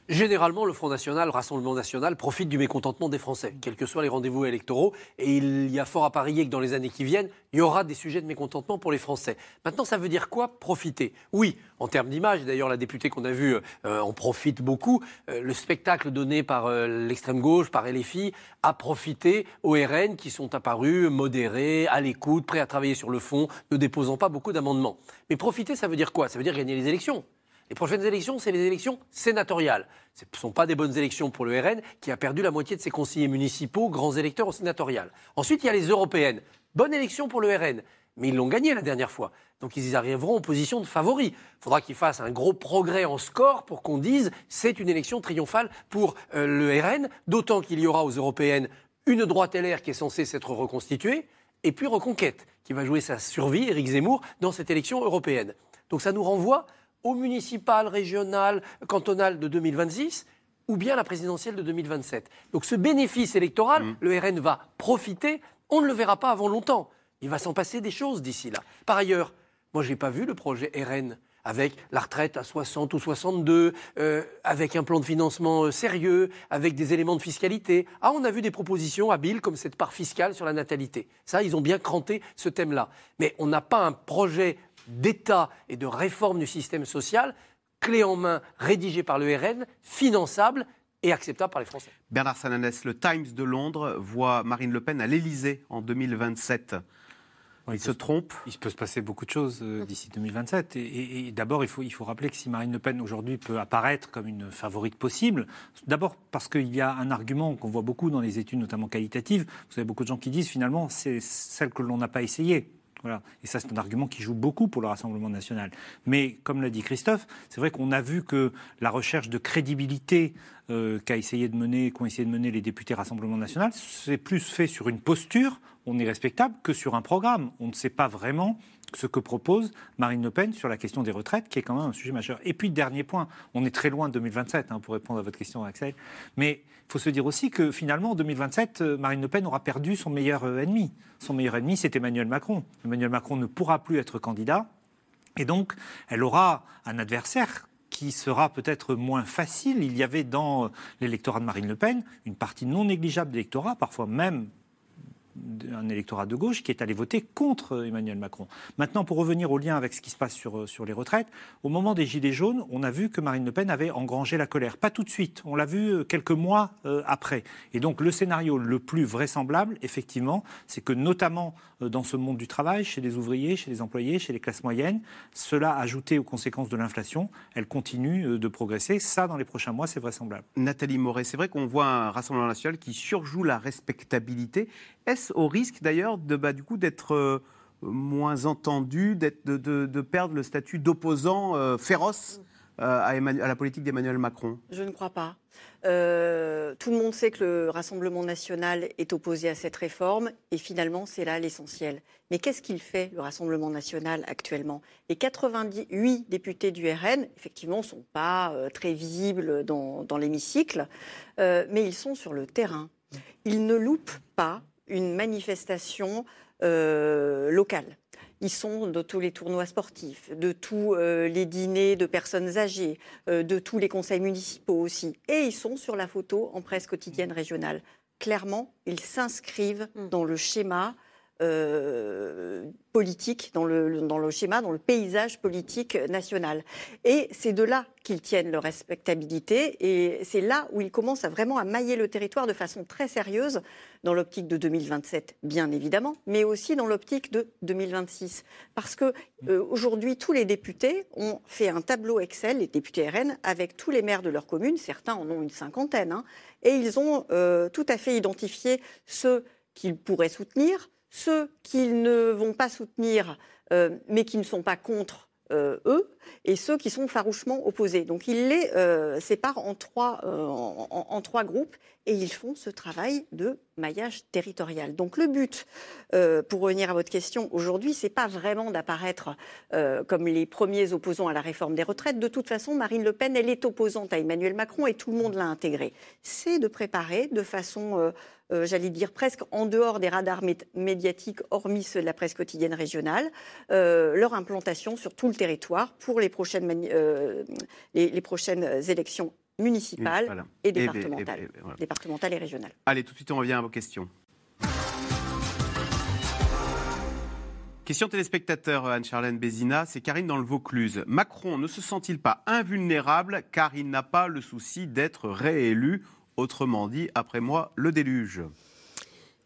Généralement, le Front National, le Rassemblement National, profite du mécontentement des Français, quels que soient les rendez-vous électoraux. Et il y a fort à parier que dans les années qui viennent, il y aura des sujets de mécontentement pour les Français. Maintenant, ça veut dire quoi Profiter? Oui, en termes d'image, d'ailleurs, la députée qu'on a vue euh, en profite beaucoup. Euh, le spectacle donné par euh, l'extrême gauche, par LFI, a profité aux RN qui sont apparus modérés, à l'écoute, prêts à travailler sur le fond, ne déposant pas beaucoup d'amendements. Mais profiter, ça veut dire quoi? Ça veut dire gagner les élections. Les prochaines élections, c'est les élections sénatoriales. Ce ne sont pas des bonnes élections pour le RN, qui a perdu la moitié de ses conseillers municipaux, grands électeurs au sénatorial. Ensuite, il y a les européennes. Bonne élection pour le RN, mais ils l'ont gagné la dernière fois. Donc ils arriveront en position de favori. Il faudra qu'ils fassent un gros progrès en score pour qu'on dise c'est une élection triomphale pour euh, le RN, d'autant qu'il y aura aux européennes une droite LR qui est censée s'être reconstituée, et puis Reconquête, qui va jouer sa survie, Éric Zemmour, dans cette élection européenne. Donc ça nous renvoie au municipal, régional, cantonal de 2026 ou bien la présidentielle de 2027. Donc ce bénéfice électoral, Mmh. le RN va profiter, on ne le verra pas avant longtemps. Il va s'en passer des choses d'ici là. Par ailleurs, moi je n'ai pas vu le projet RN avec la retraite à 60 ou 62, euh, avec un plan de financement euh, sérieux, avec des éléments de fiscalité. Ah, on a vu des propositions habiles comme cette part fiscale sur la natalité. Ça, ils ont bien cranté ce thème-là. Mais on n'a pas un projet d'État et de réforme du système social clé en main, rédigé par le RN, finançable et acceptable par les Français. Bernard Sananès, le Times de Londres voit Marine Le Pen à l'Élysée en 2027. il se trompe? Il peut se passer beaucoup de choses euh, d'ici 2027. Et, et- et d'abord, il faut, il faut rappeler que si Marine Le Pen aujourd'hui peut apparaître comme une favorite possible, d'abord parce qu'il y a un argument qu'on voit beaucoup dans les études, notamment qualitatives. Vous avez beaucoup de gens qui disent finalement c'est celle que l'on n'a pas essayée. Voilà. Et ça, c'est un argument qui joue beaucoup pour le Rassemblement national. Mais comme l'a dit Christophe, c'est vrai qu'on a vu que la recherche de crédibilité euh, qu'a essayé de mener, qu'ont essayé de mener les députés Rassemblement national, c'est plus fait sur une posture, on est respectable, que sur un programme. On ne sait pas vraiment ce que propose Marine Le Pen sur la question des retraites, qui est quand même un sujet majeur. Et puis, dernier point, on est très loin de 2027, hein, pour répondre à votre question, Axel. Mais il faut se dire aussi que finalement, en 2027, euh, Marine Le Pen aura perdu son meilleur euh, ennemi. Son meilleur ennemi, c'est Emmanuel Macron. Emmanuel Macron ne pourra plus être candidat. Et donc, elle aura un adversaire qui sera peut-être moins facile. Il y avait dans euh, l'électorat de Marine Le Pen une partie non négligeable d'électorat, parfois même un électorat de gauche qui est allé voter contre Emmanuel Macron. Maintenant, pour revenir au lien avec ce qui se passe sur, euh, sur les retraites, au moment des Gilets jaunes, on a vu que Marine Le Pen avait engrangé la colère. Pas tout de suite, on l'a vu euh, quelques mois euh, après. Et donc le scénario le plus vraisemblable, effectivement, c'est que notamment dans ce monde du travail, chez les ouvriers, chez les employés, chez les classes moyennes, cela ajouté aux conséquences de l'inflation, elle continue de progresser. Ça, dans les prochains mois, c'est vraisemblable. Nathalie Moret, c'est vrai qu'on voit un Rassemblement national qui surjoue la respectabilité. Est-ce au risque d'ailleurs de, bah, du coup d'être euh, moins entendu, de, de- de perdre le statut d'opposant euh, féroce euh, à, Emmanuel- à la politique d'Emmanuel Macron? Je ne crois pas. Euh, tout le monde sait que le Rassemblement national est opposé à cette réforme et finalement c'est là l'essentiel. Mais qu'est-ce qu'il fait le Rassemblement national actuellement? Les 88 députés du RN, effectivement, ne sont pas euh, très visibles dans, dans l'hémicycle, euh, mais ils sont sur le terrain. Ils ne loupent pas une manifestation euh, locale. Ils sont de tous les tournois sportifs, de tous euh, les dîners de personnes âgées, euh, de tous les conseils municipaux aussi. Et ils sont sur la photo en presse quotidienne régionale. Clairement, ils s'inscrivent dans le schéma euh, politique, dans le, dans le schéma, dans le paysage politique national. Et c'est de là qu'ils tiennent leur respectabilité et c'est là où ils commencent à vraiment à mailler le territoire de façon très sérieuse dans l'optique de 2027, bien évidemment, mais aussi dans l'optique de 2026. Parce que euh, aujourd'hui, tous les députés ont fait un tableau Excel, les députés RN, avec tous les maires de leur commune, certains en ont une cinquantaine, hein, et ils ont euh, tout à fait identifié ceux qu'ils pourraient soutenir, ceux qu'ils ne vont pas soutenir, euh, mais qui ne sont pas contre euh, eux, et ceux qui sont farouchement opposés. Donc ils les euh, séparent en trois, en, trois groupes et ils font ce travail de maillage territorial. Donc le but, pour revenir à votre question, aujourd'hui, c'est pas vraiment d'apparaître comme les premiers opposants à la réforme des retraites. De toute façon, Marine Le Pen, elle est opposante à Emmanuel Macron et tout le monde l'a intégrée. C'est de préparer de façon euh, j'allais dire presque en dehors des radars mé- médiatiques, hormis ceux de la presse quotidienne régionale, euh, leur implantation sur tout le territoire pour les prochaines, euh, les, les prochaines élections municipales Voilà. et Et- et- départementales, et- et- voilà. départementales et régionales. Allez, tout de suite, on revient à vos questions. Question téléspectateur Anne-Charlène Bézina, c'est Karine dans le Vaucluse. Macron ne se sent-il pas invulnérable car il n'a pas le souci d'être réélu Autrement dit, après moi, le déluge.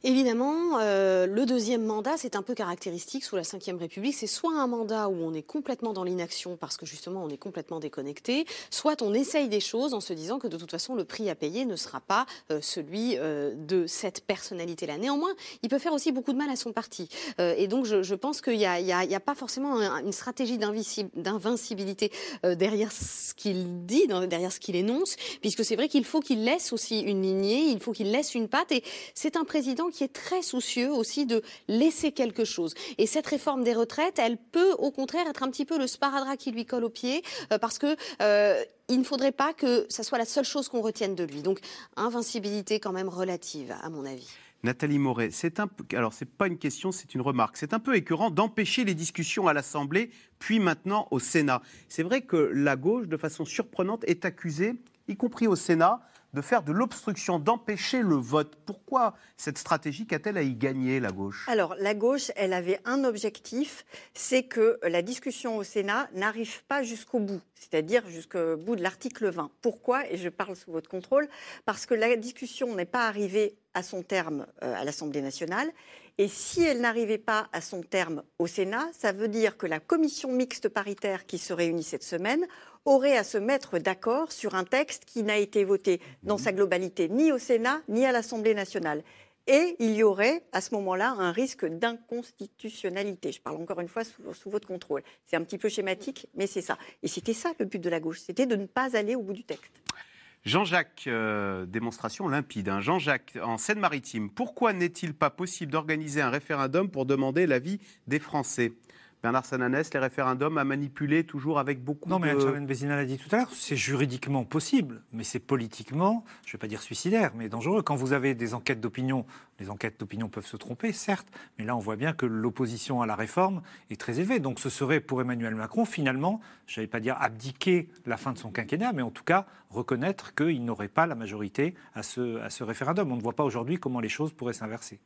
Évidemment, euh, le deuxième mandat, c'est un peu caractéristique sous la Ve République. C'est soit un mandat où on est complètement dans l'inaction parce que justement on est complètement déconnecté, soit on essaye des choses en se disant que de toute façon le prix à payer ne sera pas euh, celui euh, de cette personnalité-là. Néanmoins, il peut faire aussi beaucoup de mal à son parti. Euh, et donc je, je pense qu'il n'y a, a- a pas forcément un- une stratégie d'invincibilité euh, derrière ce qu'il dit, derrière ce qu'il énonce, puisque c'est vrai qu'il faut qu'il laisse aussi une lignée, il faut qu'il laisse une patte. Et c'est un président qui est très soucieux aussi de laisser quelque chose. Et cette réforme des retraites, elle peut au contraire être un petit peu le sparadrap qui lui colle au pied, euh, parce que euh, il ne faudrait pas que ça soit la seule chose qu'on retienne de lui. Donc invincibilité quand même relative, à mon avis. Nathalie Moret, c'est un alors c'est pas une question, c'est une remarque. C'est un peu écœurant d'empêcher les discussions à l'Assemblée, puis maintenant au Sénat. C'est vrai que la gauche, de façon surprenante, est accusée, y compris au Sénat, de faire de l'obstruction, d'empêcher le vote. Pourquoi cette stratégie qu'a-t-elle à y gagner, la gauche? Alors, la gauche, elle avait un objectif, c'est que la discussion au Sénat n'arrive pas jusqu'au bout, c'est-à-dire jusqu'au bout de l'article 20. Pourquoi? Et je parle sous votre contrôle, parce que la discussion n'est pas arrivée à son terme euh, à l'Assemblée nationale. Et si elle n'arrivait pas à son terme au Sénat, ça veut dire que la commission mixte paritaire qui se réunit cette semaine aurait à se mettre d'accord sur un texte qui n'a été voté dans sa globalité ni au Sénat ni à l'Assemblée nationale. Et il y aurait à ce moment-là un risque d'inconstitutionnalité. Je parle encore une fois sous, sous votre contrôle. C'est un petit peu schématique, mais c'est ça. Et c'était ça le but de la gauche, c'était de ne pas aller au bout du texte. Jean-Jacques, euh, démonstration limpide. hein. Jean-Jacques, en Seine-Maritime, pourquoi n'est-il pas possible d'organiser un référendum pour demander l'avis des Français? Bernard Sananès, les référendums à manipuler toujours avec beaucoup Non, mais de... Anne Bézina l'a dit tout à l'heure, c'est juridiquement possible, mais c'est politiquement, je ne vais pas dire suicidaire, mais dangereux. Quand vous avez des enquêtes d'opinion, les enquêtes d'opinion peuvent se tromper, certes, mais là on voit bien que l'opposition à la réforme est très élevée. Donc ce serait pour Emmanuel Macron, finalement, je n'allais pas dire abdiquer la fin de son quinquennat, mais en tout cas reconnaître qu'il n'aurait pas la majorité à ce, à ce référendum. On ne voit pas aujourd'hui comment les choses pourraient s'inverser.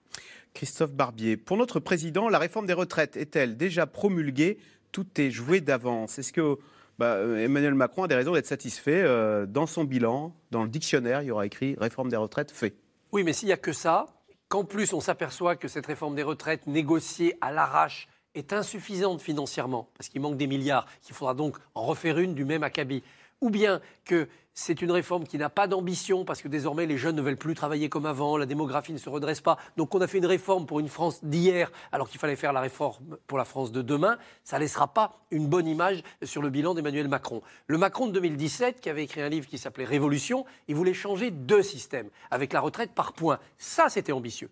Christophe Barbier, pour notre président, la réforme des retraites est-elle déjà promulguée? Tout est joué d'avance. Est-ce que bah, euh, Emmanuel Macron a des raisons d'être satisfait euh, Dans son bilan, dans le dictionnaire, il y aura écrit réforme des retraites fait. Oui, mais s'il n'y a que ça, qu'en plus on s'aperçoit que cette réforme des retraites négociée à l'arrache est insuffisante financièrement, parce qu'il manque des milliards, qu'il faudra donc en refaire une du même acabit, ou bien que c'est une réforme qui n'a pas d'ambition, parce que désormais les jeunes ne veulent plus travailler comme avant, la démographie ne se redresse pas, donc on a fait une réforme pour une France d'hier, alors qu'il fallait faire la réforme pour la France de demain, ça ne laissera pas une bonne image sur le bilan d'Emmanuel Macron. Le Macron de 2017, qui avait écrit un livre qui s'appelait Révolution, il voulait changer deux systèmes, avec la retraite par points. Ça, c'était ambitieux.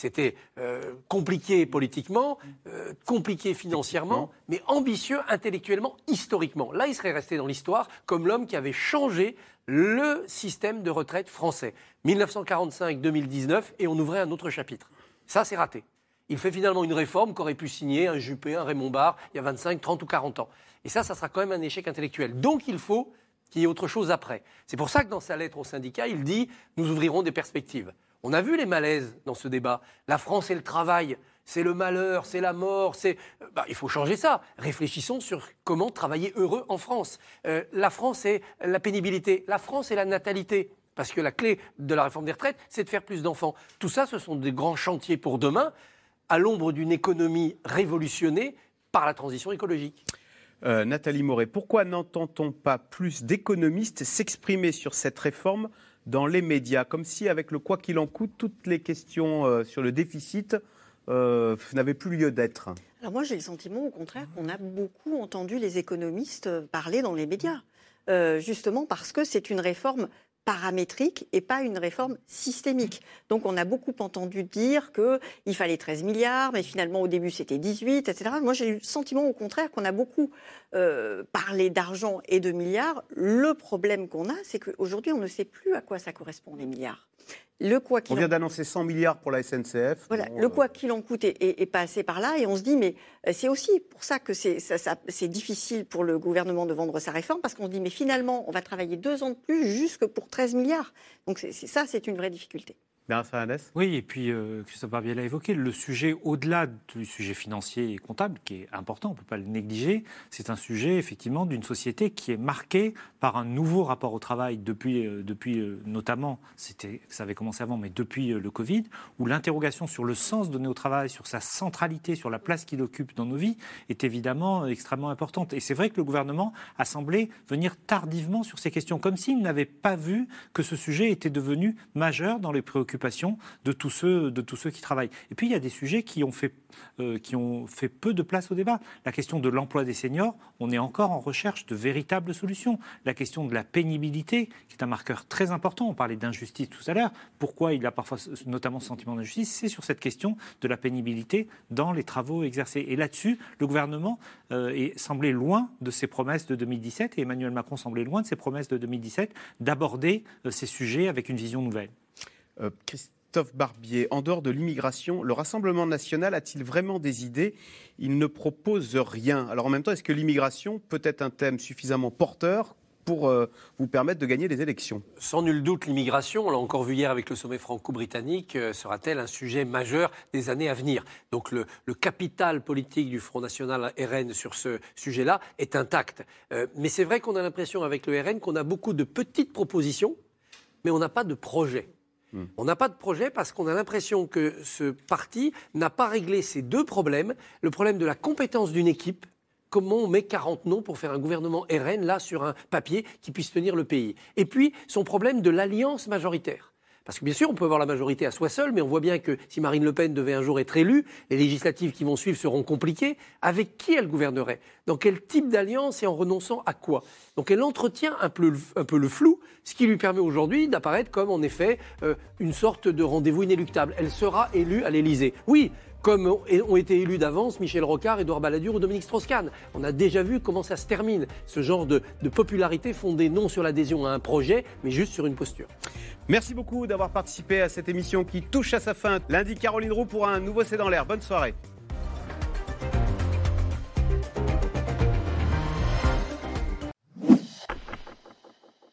C'était euh, compliqué politiquement, euh, compliqué financièrement, mais ambitieux intellectuellement, historiquement. Là, il serait resté dans l'histoire comme l'homme qui avait changé le système de retraite français. 1945-2019, et on ouvrait un autre chapitre. Ça, c'est raté. Il fait finalement une réforme qu'aurait pu signer un Juppé, un Raymond Barre, il y a 25, 30 ou 40 ans. Et ça, ça sera quand même un échec intellectuel. Donc, il faut qu'il y ait autre chose après. C'est pour ça que dans sa lettre au syndicat, il dit Nous ouvrirons des perspectives. On a vu les malaises dans ce débat. La France et le travail, c'est le malheur, c'est la mort, c'est. Bah, il faut changer ça. Réfléchissons sur comment travailler heureux en France. Euh, la France et la pénibilité. La France et la natalité. Parce que la clé de la réforme des retraites, c'est de faire plus d'enfants. Tout ça, ce sont des grands chantiers pour demain, à l'ombre d'une économie révolutionnée par la transition écologique. Euh, Nathalie Moret, pourquoi n'entend-on pas plus d'économistes s'exprimer sur cette réforme dans les médias Comme si, avec le quoi qu'il en coûte, toutes les questions euh, sur le déficit euh, n'avaient plus lieu d'être. Alors moi, j'ai le sentiment, au contraire, qu'on a beaucoup entendu les économistes euh, parler dans les médias, justement parce que c'est une réforme paramétrique et pas une réforme systémique. Donc on a beaucoup entendu dire qu'il fallait 13 milliards, mais finalement au début c'était 18, etc. Moi j'ai eu le sentiment au contraire qu'on a beaucoup euh, parlé d'argent et de milliards. Le problème qu'on a, c'est qu'aujourd'hui on ne sait plus à quoi ça correspond les milliards. Le quoi On vient en d'annoncer 100 milliards pour la SNCF. voilà, Bon, le euh, quoi qu'il en coûte est, est- est passé par là et on se dit, mais euh, c'est aussi pour ça que c'est ça- ça- c'est difficile pour le gouvernement de vendre sa réforme parce qu'on se dit, mais finalement, on va travailler deux ans de plus jusque pour 13 milliards. Donc c'est- ça, c'est une vraie difficulté. Oui, et puis euh, Christophe Barbier l'a évoqué, le sujet au-delà du sujet financier et comptable, qui est important, on ne peut pas le négliger, c'est un sujet effectivement d'une société qui est marquée par un nouveau rapport au travail depuis, euh, depuis euh, notamment, ça avait commencé avant, mais depuis le Covid, où l'interrogation sur le sens donné au travail, sur sa centralité, sur la place qu'il occupe dans nos vies, est évidemment extrêmement importante. Et c'est vrai que le gouvernement a semblé venir tardivement sur ces questions, comme s'il n'avait pas vu que ce sujet était devenu majeur dans les préoccupations de tous ceux, qui travaillent. Et puis il y a des sujets qui ont fait, euh, qui ont fait peu de place au débat. La question de l'emploi des seniors, on est encore en recherche de véritables solutions. La question de la pénibilité, qui est un marqueur très important. On parlait d'injustice tout à l'heure. Pourquoi il a parfois notamment ce sentiment d'injustice? C'est sur cette question de la pénibilité dans les travaux exercés. Et là-dessus, le gouvernement euh, semblait loin de ses promesses de 2017 et Emmanuel Macron semblait loin de ses promesses de 2017 d'aborder euh, ces sujets avec une vision nouvelle. Euh, Christophe Barbier, en dehors de l'immigration, le Rassemblement national a-t-il vraiment des idées? Il ne propose rien. Alors en même temps, est-ce que l'immigration peut être un thème suffisamment porteur pour euh, vous permettre de gagner des élections? Sans nul doute, l'immigration, on l'a encore vu hier avec le sommet franco-britannique, euh, sera-t-elle un sujet majeur des années à venir? Donc le, capital politique du Front National RN sur ce sujet-là est intact. mais c'est vrai qu'on a l'impression avec le RN qu'on a beaucoup de petites propositions, mais on n'a pas de projet. On n'a pas de projet parce qu'on a l'impression que ce parti n'a pas réglé ces deux problèmes. Le problème de la compétence d'une équipe, comment on met 40 noms pour faire un gouvernement RN, là, sur un papier qui puisse tenir le pays? Et puis, son problème de l'alliance majoritaire. Parce que bien sûr, on peut avoir la majorité à soi seul, mais on voit bien que si Marine Le Pen devait un jour être élue, les législatives qui vont suivre seront compliquées. Avec qui elle gouvernerait? Dans quel type d'alliance et en renonçant à quoi? Donc elle entretient un peu, le flou, ce qui lui permet aujourd'hui d'apparaître comme en effet euh, une sorte de rendez-vous inéluctable. Elle sera élue à l'Élysée. Oui, comme ont été élus d'avance Michel Rocard, Édouard Balladur ou Dominique Strauss-Kahn. On a déjà vu comment ça se termine, ce genre de, de popularité fondée non sur l'adhésion à un projet, mais juste sur une posture. Merci beaucoup d'avoir participé à cette émission qui touche à sa fin. Lundi, Caroline Roux pour un nouveau C'est dans l'air. Bonne soirée.